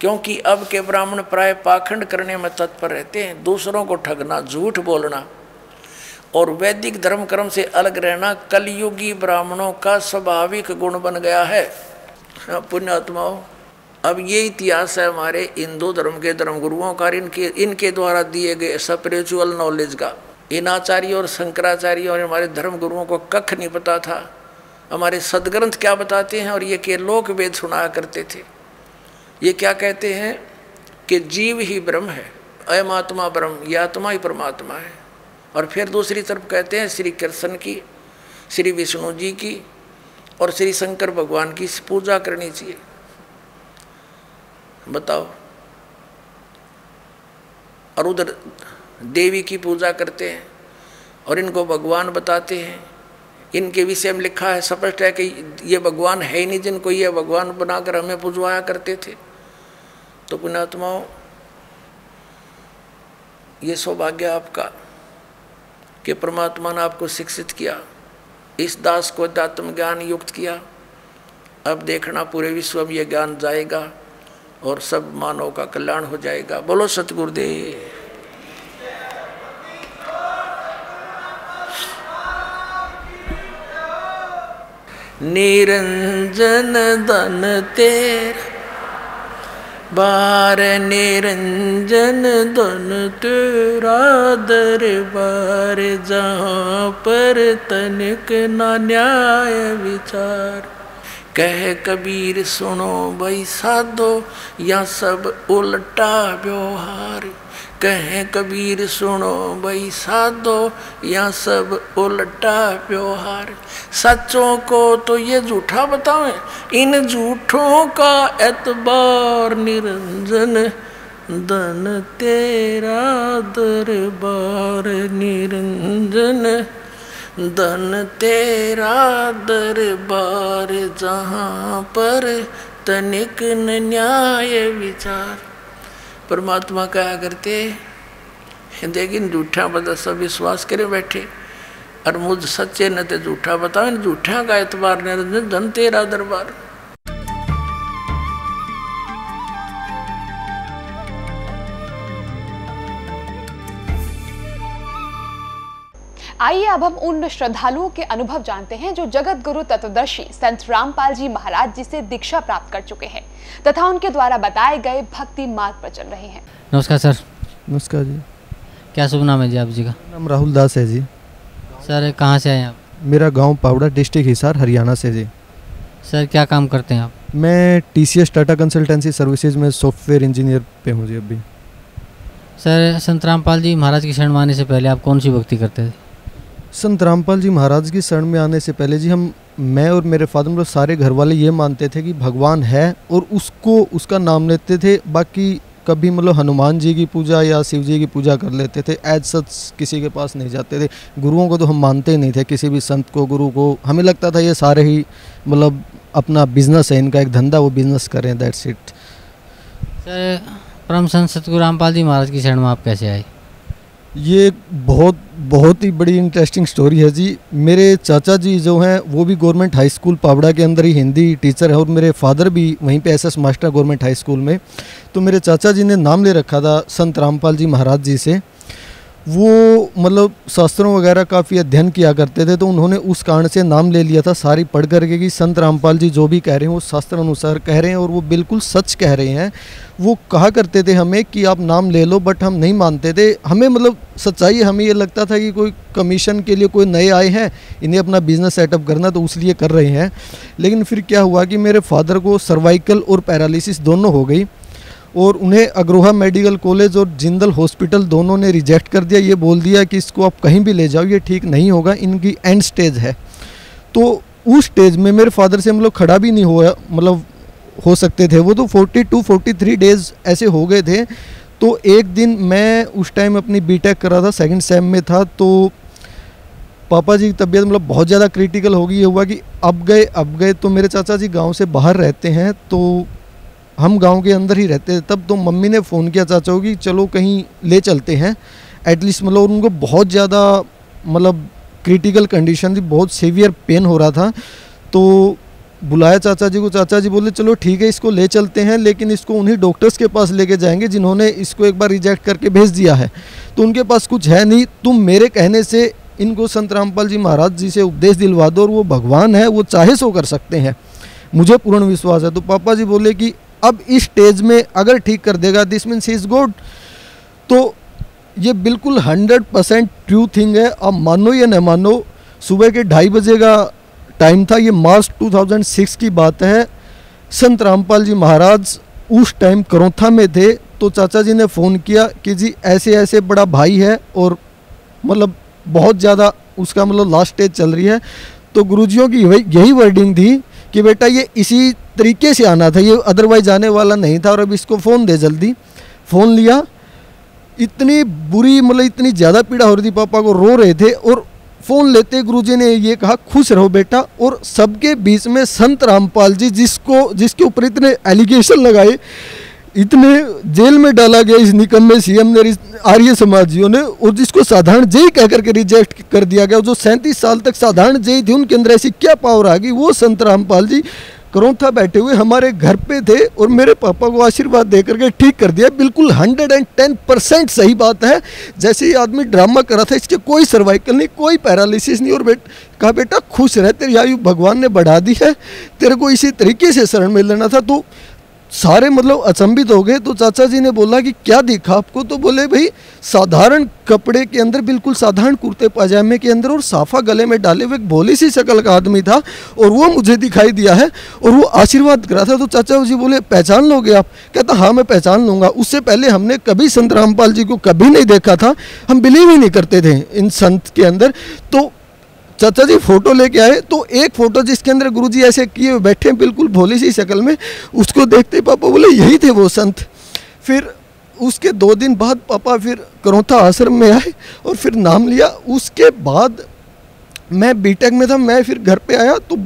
क्योंकि अब के ब्राह्मण प्राय पाखंड करने में तत्पर रहते हैं, दूसरों को ठगना, झूठ बोलना और वैदिक धर्म कर्म से अलग रहना कलयुगी ब्राह्मणों का स्वाभाविक गुण बन गया है। पुण्यात्माओं, अब ये इतिहास है हमारे हिंदू धर्म के धर्म गुरुओं का, इनके इनके द्वारा दिए गए स्पिरिचुअल नॉलेज का। इन आचार्य और शंकराचार्य और हमारे धर्म गुरुओं को कख नहीं पता था। हमारे सदग्रंथ क्या बताते हैं और ये के लोक वेद सुनाया करते थे। ये क्या कहते हैं कि जीव ही ब्रह्म है, अयम आत्मा ब्रह्म, ये आत्मा ही परमात्मा है। और फिर दूसरी तरफ़ कहते हैं श्री कृष्ण की, श्री विष्णु जी की और श्री शंकर भगवान की पूजा करनी चाहिए। बताओ। और उधर देवी की पूजा करते हैं और इनको भगवान बताते हैं। इनके विषय में लिखा है, स्पष्ट है कि ये भगवान है ही नहीं जिनको ये भगवान बनाकर हमें पुजवाया करते थे। तो पुणात्माओं ये सौभाग्य आपका कि परमात्मा ने आपको शिक्षित किया, इस दास को अध्यात्म ज्ञान युक्त किया। अब देखना पूरे विश्व में यह ज्ञान जाएगा और सब मानव का कल्याण हो जाएगा। बोलो सतगुरुदेव। निरंजन धन तेर। बार निरंजन धन तेरा, दरबार जहाँ पर तनिक न न्याय विचार। कह कबीर सुनो भाई साधो, या सब उल्टा व्यवहार। कह कबीर सुनो, भाई साधो, या सब उल्टा व्यवहार। सच्चों को तो ये झूठा बतावे, इन झूठों का एतबार निरंजन। धन तेरा दरबार निरंजन। धन तेरा दरबार जहाँ पर तनिक न्याय विचार। परमात्मा कहा करते लेकिन झूठा बता सब विश्वास करे बैठे। और मुझ सच्चे न तो झूठा बताओ झूठा का एतबार ने धन तेरा दरबार। आइए अब हम उन श्रद्धालुओं के अनुभव जानते हैं जो जगत गुरु तत्वदर्शी संत रामपाल जी महाराज जी से दीक्षा प्राप्त कर चुके हैं तथा उनके द्वारा बताए गए भक्ति मार्ग पर चल रहे हैं। नमस्कार सर। नमस्कार जी। क्या शुभ नाम है जी आप जी का? नाम राहुल दास है जी। सर कहाँ से आए आप? मेरा गाँव पावड़ा डिस्ट्रिक्ट हिसार हरियाणा से जी। सर क्या काम करते हैं आप? मैं T C S Tata Consultancy Services में सॉफ्टवेयर इंजीनियर पे हूँ जी अभी। सर संत रामपाल जी महाराज की शरण आने से पहले आप कौन सी भक्ति करते थे? संत रामपाल जी महाराज की शरण में आने से पहले जी, हम, मैं और मेरे फादर मतलब सारे घर वाले ये मानते थे कि भगवान है और उसको, उसका नाम लेते थे, बाकी कभी मतलब हनुमान जी की पूजा या शिव जी की पूजा कर लेते थे एज सच किसी के पास नहीं जाते थे। गुरुओं को तो हम मानते ही नहीं थे, किसी भी संत को, गुरु को। हमें लगता था ये सारे ही मतलब अपना बिज़नेस है, इनका एक धंधा, वो बिज़नेस करें दैट्स इट सर, परम संत सतगुरु रामपाल जी महाराज की शरण में आप कैसे आए? ये बहुत बहुत ही बड़ी इंटरेस्टिंग स्टोरी है जी। मेरे चाचा जी जो हैं, वो भी गवर्नमेंट हाई स्कूल पावड़ा के अंदर ही हिंदी टीचर है और मेरे फादर भी वहीं पे S S master government high school में। तो मेरे चाचा जी ने नाम ले रखा था संत रामपाल जी महाराज जी से। वो मतलब शास्त्रों वगैरह काफ़ी अध्ययन किया करते थे तो उन्होंने उस कारण से नाम ले लिया था, सारी पढ़ करके, कि संत रामपाल जी जो भी कह रहे हैं, वो शास्त्र अनुसार कह रहे हैं और वो बिल्कुल सच कह रहे हैं। वो कहा करते थे हमें कि आप नाम ले लो, बट हम नहीं मानते थे। हमें मतलब सच्चाई, हमें ये लगता था कि कोई कमीशन के लिए कोई नए आए हैं, इन्हें अपना बिज़नेस सेटअप करना तो उस लिए कर रहे हैं। लेकिन फिर क्या हुआ कि मेरे फादर को सर्वाइकल और पैरालिसिस दोनों हो गई। और उन्हें अग्रोहा मेडिकल कॉलेज और जिंदल हॉस्पिटल दोनों ने रिजेक्ट कर दिया। ये बोल दिया कि इसको आप कहीं भी ले जाओ, ये ठीक नहीं होगा, इनकी एंड स्टेज है। तो उस स्टेज में मेरे फादर से लोग खड़ा भी नहीं हुआ मतलब हो सकते थे वो तो 42 43 डेज़ ऐसे हो गए थे। तो एक दिन मैं उस टाइम अपनी बीटेक कर रहा था सेकंड सेम में था तो पापा जी की तबीयत मतलब बहुत ज़्यादा क्रिटिकल हो गई हुआ कि अब गए अब गए तो मेरे चाचा जी गाँव से बाहर रहते हैं तो हम गाँव के अंदर ही रहते थे तब तो मम्मी ने फ़ोन किया चाचा को चलो कहीं ले चलते हैं। एटलीस्ट मतलब उनको बहुत ज़्यादा मतलब क्रिटिकल कंडीशन थी, बहुत सीवियर पेन हो रहा था। तो बुलाया चाचा जी को, चाचा जी बोले, चलो ठीक है, इसको ले चलते हैं, लेकिन इसको उन्हीं डॉक्टर्स के पास लेके जाएँगे जिन्होंने इसको एक बार रिजेक्ट करके भेज दिया है। तो उनके पास कुछ है नहीं, तुम मेरे कहने से इनको संत रामपाल जी महाराज जी से उपदेश दिलवा दो और वो भगवान है, वो चाहे सो कर सकते हैं। मुझे पूर्ण विश्वास है। तो पापा जी बोले कि अब इस स्टेज में अगर ठीक कर देगा दिस मीन्स इज़ गुड तो ये बिल्कुल हंड्रेड परसेंट ट्रू थिंग है। अब मानो या न मानो, सुबह के ढाई बजे का टाइम था, ये मार्च 2006 की बात है। संत रामपाल जी महाराज उस टाइम करोथा में थे तो चाचा जी ने फ़ोन किया कि जी ऐसे ऐसे बड़ा भाई है और मतलब बहुत ज़्यादा उसका मतलब लास्ट स्टेज चल रही है। तो गुरुजियों की यही वर्डिंग थी कि बेटा ये इसी तरीके से आना था, ये अदरवाइज़ आने वाला नहीं था और अब इसको फ़ोन दे जल्दी। फ़ोन लिया। इतनी बुरी मतलब इतनी ज़्यादा पीड़ा हो रही थी, पापा को रो रहे थे और फ़ोन लेते गुरुजी ने ये कहा, खुश रहो बेटा। और सबके बीच में संत रामपाल जी जिसको, जिसके ऊपर इतने एलिगेशन लगाए इतने जेल में डाला गया इस निकम में सीएम ने, आर्य समाजियों ने, और जिसको साधारण जय कह करके रिजेक्ट कर दिया गया जो सैंतीस साल तक साधारण जय थी, उनके अंदर ऐसी क्या पावर आ गई? वो संत रामपाल जी करोथा बैठे हुए हमारे घर पे थे, और मेरे पापा को आशीर्वाद दे करके ठीक कर दिया। बिल्कुल हंड्रेड एंड टेन परसेंट सही बात है। जैसे ये आदमी ड्रामा कर था, इसके कोई सर्वाइकल नहीं, कोई पैरालिसिस नहीं, और बेट, कहा, बेटा, खुश रह, तेरी आयु भगवान ने बढ़ा दी है, तेरे को इसी तरीके से शरण में लेना था। तो सारे मतलब अचंभित हो गए तो चाचा जी ने बोला कि, क्या देखा आपको? तो बोले, भाई, साधारण कपड़े के अंदर बिल्कुल साधारण कुर्ते, पजामे के अंदर और साफा गले में डाले हुए एक भोली सी शक्ल का आदमी था और वो मुझे दिखाई दिया है और वो आशीर्वाद करा था। तो चाचा जी बोले, पहचान लोगे आप? कहता हाँ मैं पहचान लूँगा। उससे पहले हमने कभी संत रामपाल जी को कभी नहीं देखा था। हम बिलीव ही नहीं करते थे इन संत के अंदर। तो चाचा जी फ़ोटो लेके आए तो एक फ़ोटो जिसके अंदर गुरु जी ऐसे किए बैठे बिल्कुल भोली सी शक्ल में, उसको देखते पापा बोले, यही थे वो संत। फिर उसके दो दिन बाद पापा फिर करोथा आश्रम में आए और फिर नाम लिया। उसके बाद मैं बीटेक में था, मैं फिर घर पे आया तो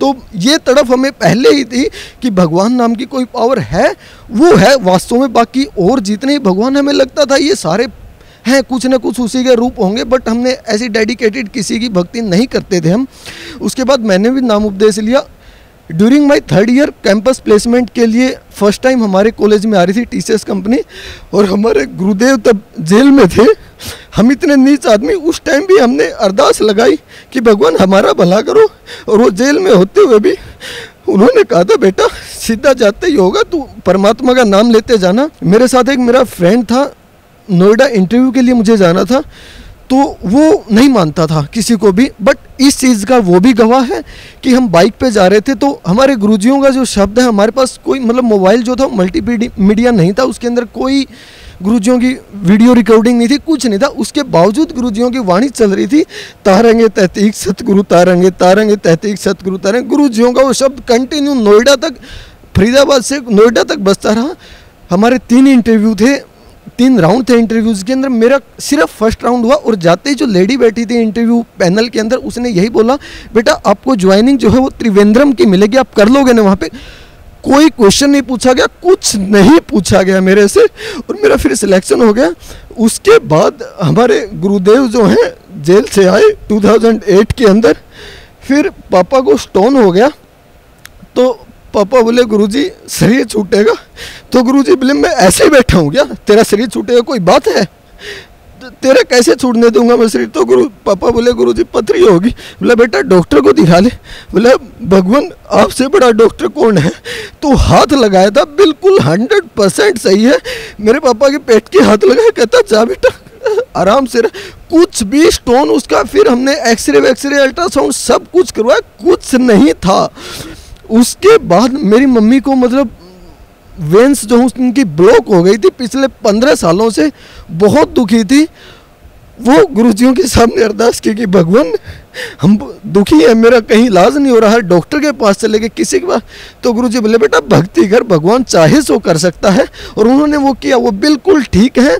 तो ये तड़फ हमें पहले ही थी कि भगवान नाम की कोई पावर है, वो है, वास्तव में बाकी और जितने ही भगवान हमें लगता था, ये सारे हैं, कुछ ना कुछ उसी के रूप होंगे बट हमने ऐसी डेडिकेटेड किसी की भक्ति नहीं करते थे हम। उसके बाद मैंने भी नाम उपदेश लिया। During my third year campus placement के लिए फ़र्स्ट टाइम हमारे कॉलेज में आ रही थी टीसीएस कंपनी और हमारे गुरुदेव तब जेल में थे। हम इतने नीच आदमी, उस टाइम भी हमने अरदास लगाई कि भगवान हमारा भला करो, और वो जेल में होते हुए भी उन्होंने कहा था, बेटा, सीधा जाते ही होगा, तू परमात्मा का नाम लेते जाना। मेरे साथ एक मेरा फ्रेंड था नोएडा इंटरव्यू के लिए मुझे जाना था तो वो नहीं मानता था किसी को भी बट इस चीज़ का वो भी गवाह है कि हम बाइक पे जा रहे थे तो हमारे गुरुजियों का जो शब्द है, हमारे पास कोई मतलब मोबाइल जो था मल्टी मीडिया नहीं था, उसके अंदर कोई गुरुजियों की वीडियो रिकॉर्डिंग नहीं थी, कुछ नहीं था। उसके बावजूद गुरुजियों की वाणी चल रही थी, तारंगे तहतीक सतगुरु, तारंगे तारंगे तहतीक सतगुरु, तारंगे। गुरुजियों का वो शब्द कंटिन्यू नोएडा तक, फरीदाबाद से नोएडा तक बसता रहा। हमारे तीन इंटरव्यू थे तीन राउंड थे इंटरव्यूज़ के अंदर, मेरा सिर्फ़ फ़र्स्ट राउंड हुआ और जाते ही जो लेडी बैठी थी इंटरव्यू पैनल के अंदर, उसने यही बोला, बेटा, आपको ज्वाइनिंग जो है वो त्रिवेंद्रम की मिलेगी, आप कर लोगे ना वहाँ पे? कोई क्वेश्चन नहीं पूछा गया, कुछ नहीं पूछा गया मेरे से। और मेरा फिर सिलेक्शन हो गया। उसके बाद हमारे गुरुदेव जो हैं, जेल से आए 2008 के अंदर। फिर पापा को स्टोन हो गया। तो पापा बोले, गुरुजी, शरीर छूटेगा। तो गुरुजी बोले, मैं ऐसे ही बैठा हूँ क्या? तेरा शरीर छूटेगा, कोई बात है? तो तेरा कैसे छूटने दूँगा मैं शरीर? तो गुरु, पापा बोले, गुरुजी, पथरी होगी। बोला, बेटा, डॉक्टर को दिखा ले। बोला, भगवान, आपसे बड़ा डॉक्टर कौन है? तो हाथ लगाया था, बिल्कुल हंड्रेड परसेंट सही है। मेरे पापा के पेट के हाथ लगाया, कहता, जा बेटा, आराम से कुछ भी स्टोन उसका, फिर हमने एक्सरे वैक्सरे अल्ट्रासाउंड सब कुछ करवाया, कुछ नहीं था। उसके बाद मेरी मम्मी को मतलब वेंस जो उनकी ब्लॉक हो गई थी, पिछले पंद्रह सालों से बहुत दुखी थी। वो गुरुजियों के सामने अरदास की कि भगवान, हम दुखी है, मेरा कहीं इलाज नहीं हो रहा है, डॉक्टर के पास चले गए, किसी के पास। तो गुरुजी बोले, बेटा, भक्ति कर, भगवान चाहे सो कर सकता है। और उन्होंने वो किया, वो बिल्कुल ठीक है।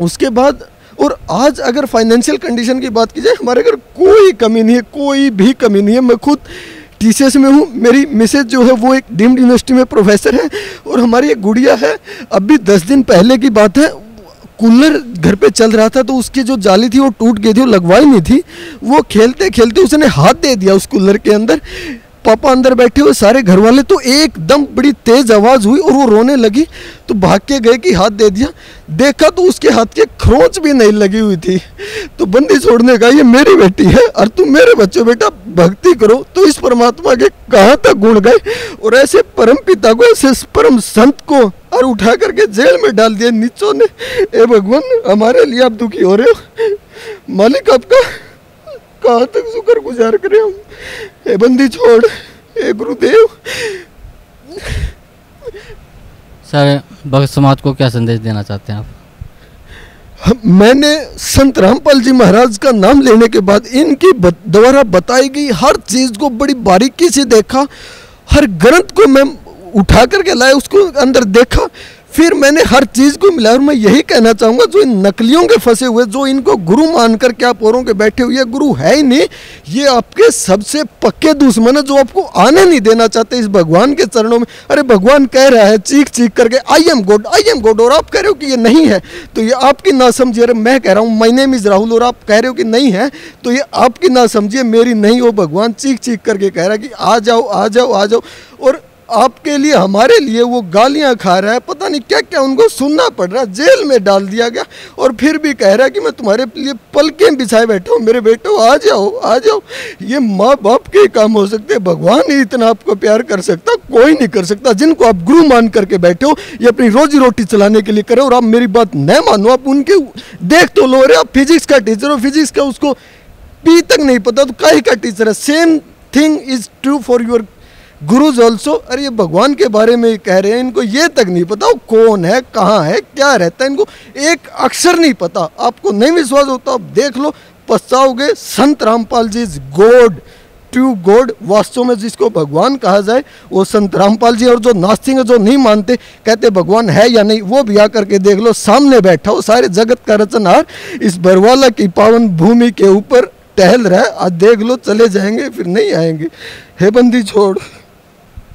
उसके बाद, और आज अगर फाइनेंशियल कंडीशन की बात की जाए, हमारे घर कोई कमी नहीं है, कोई भी कमी नहीं है। मैं खुद टी में हूँ। मेरी मिसेज जो है वो एक डीम्ड यूनिवर्सिटी में प्रोफेसर है और हमारी एक गुड़िया है। अभी दस दिन पहले की बात है। कूलर घर पे चल रहा था तो उसकी जो जाली थी वो टूट गई थी वो लगवाई नहीं थी। वो खेलते खेलते उसने हाथ दे दिया उस कूलर के अंदर। पापा अंदर बैठे हुए सारे घर वाले तो एकदम बड़ी तेज आवाज़ हुई और वो रोने लगी। तो भाग के गए कि हाथ दे दिया। देखा तो उसके हाथ के खरोच भी नहीं लगी हुई थी। तो बंदी छोड़ने का ये मेरी बेटी है और तुम मेरे बच्चों बेटा भक्ति करो। तो इस परमात्मा के कहाँ तक गुण गए? और ऐसे परम पिता को, ऐसे परम संत को और उठा करके जेल में डाल दिया नीचों ने। ए भगवान, हमारे लिए आप दुखी हो रहे हो? मालिक आपका कहाँ तक शुक्र गुजार करें हम? ए बंदी छोड़ ए गुरुदेव। सर भगत समाज को क्या संदेश देना चाहते हैं आप? मैंने संत रामपाल जी महाराज का नाम लेने के बाद इनकी द्वारा बताई गई हर चीज़ को बड़ी बारीकी से देखा हर ग्रंथ को मैं उठा करके लाया उसको अंदर देखा। फिर मैंने हर चीज़ को मिलाया और मैं यही कहना चाहूँगा, जो इन नकलियों के फंसे हुए, जो इनको गुरु मानकर के आप औरों के बैठे हुए गुरु है ही नहीं, ये आपके सबसे पक्के दुश्मन है, जो आपको आने नहीं देना चाहते इस भगवान के चरणों में। अरे, भगवान कह रहा है, चीख चीख करके I am God I am God और आप कह रहे हो कि ये नहीं है तो ये आपकी ना समझिए अरे, मैं कह रहा हूँ माई नेम इज़ राहुल और आप कह रहे हो कि नहीं है तो ये आपकी ना समझिए मेरी नहीं हो भगवान चीख चीख करके कह रहा है कि, आ जाओ आ जाओ आ जाओ, और आपके लिए, हमारे लिए वो गालियाँ खा रहा है, पता नहीं क्या क्या उनको सुनना पड़ रहा है, जेल में डाल दिया गया। और फिर भी कह रहा है कि मैं तुम्हारे लिए पलकें बिछाए बैठा हूँ। मेरे बेटो, आ जाओ आ जाओ। ये माँ बाप के काम हो सकते भगवान ही इतना आपको प्यार कर सकता, कोई नहीं कर सकता। जिनको आप गुरु मान करके बैठे हो, ये अपनी रोजी रोटी चलाने के लिए करो। और आप मेरी बात न मानो, आप उनके देख तो लो। रहे आप फिजिक्स का टीचर हो, फिजिक्स का उसको पी तक नहीं पता तो कहीं का टीचर है। Same thing is true for your gurus also अरे ये भगवान के बारे में कह रहे हैं, इनको ये तक नहीं पता वो कौन है, कहाँ है, क्या रहता है, इनको एक अक्षर नहीं पता। आपको नहीं विश्वास होता, आप देख लो, पछताओगे, Sant Rampal ji is God, true God, वास्तव में जिसको भगवान कहा जाए, वो संत रामपाल जी और जो नास्तिक जो नहीं मानते, कहते भगवान है या नहीं, वो भी आकर के देख लो, सामने बैठा हो, सारे जगत का रचनहार इस बरवाला की पावन भूमि के ऊपर टहल रहा है, आज देख लो, चले जाएँगे, फिर नहीं आएँगे। हे बंदी छोड़।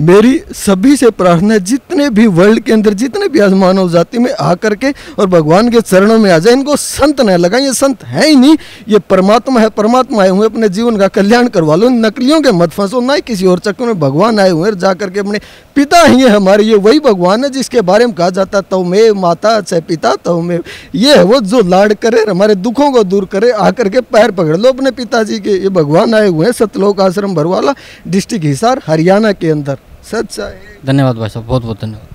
मेरी सभी से प्रार्थना जितने भी वर्ल्ड के अंदर, जितने भी मानव जाति में आकर के और भगवान के चरणों में आ जाए, इनको संत न लगाए, ये संत है ही नहीं। ये परमात्मा है, परमात्मा आए हुए अपने जीवन का कल्याण करवा लो। नकलियों के मत फंसो ना ही किसी और चक्कर में भगवान आए हुए जा करके अपने पिता ही है हमारे। ये वही भगवान है जिसके बारे में कहा जाता है तव में माता चाहे पिता तव में ये है वो जो लाड करे, हमारे दुखों को दूर करे, आकर के पैर पकड़ लो अपने पिताजी के। ये भगवान आए हुए हैं, सतलोक आश्रम भरवाला, डिस्ट्रिक्ट हिसार, हरियाणा के अंदर। सच धन्यवाद भाई साहब बहुत बहुत धन्यवाद।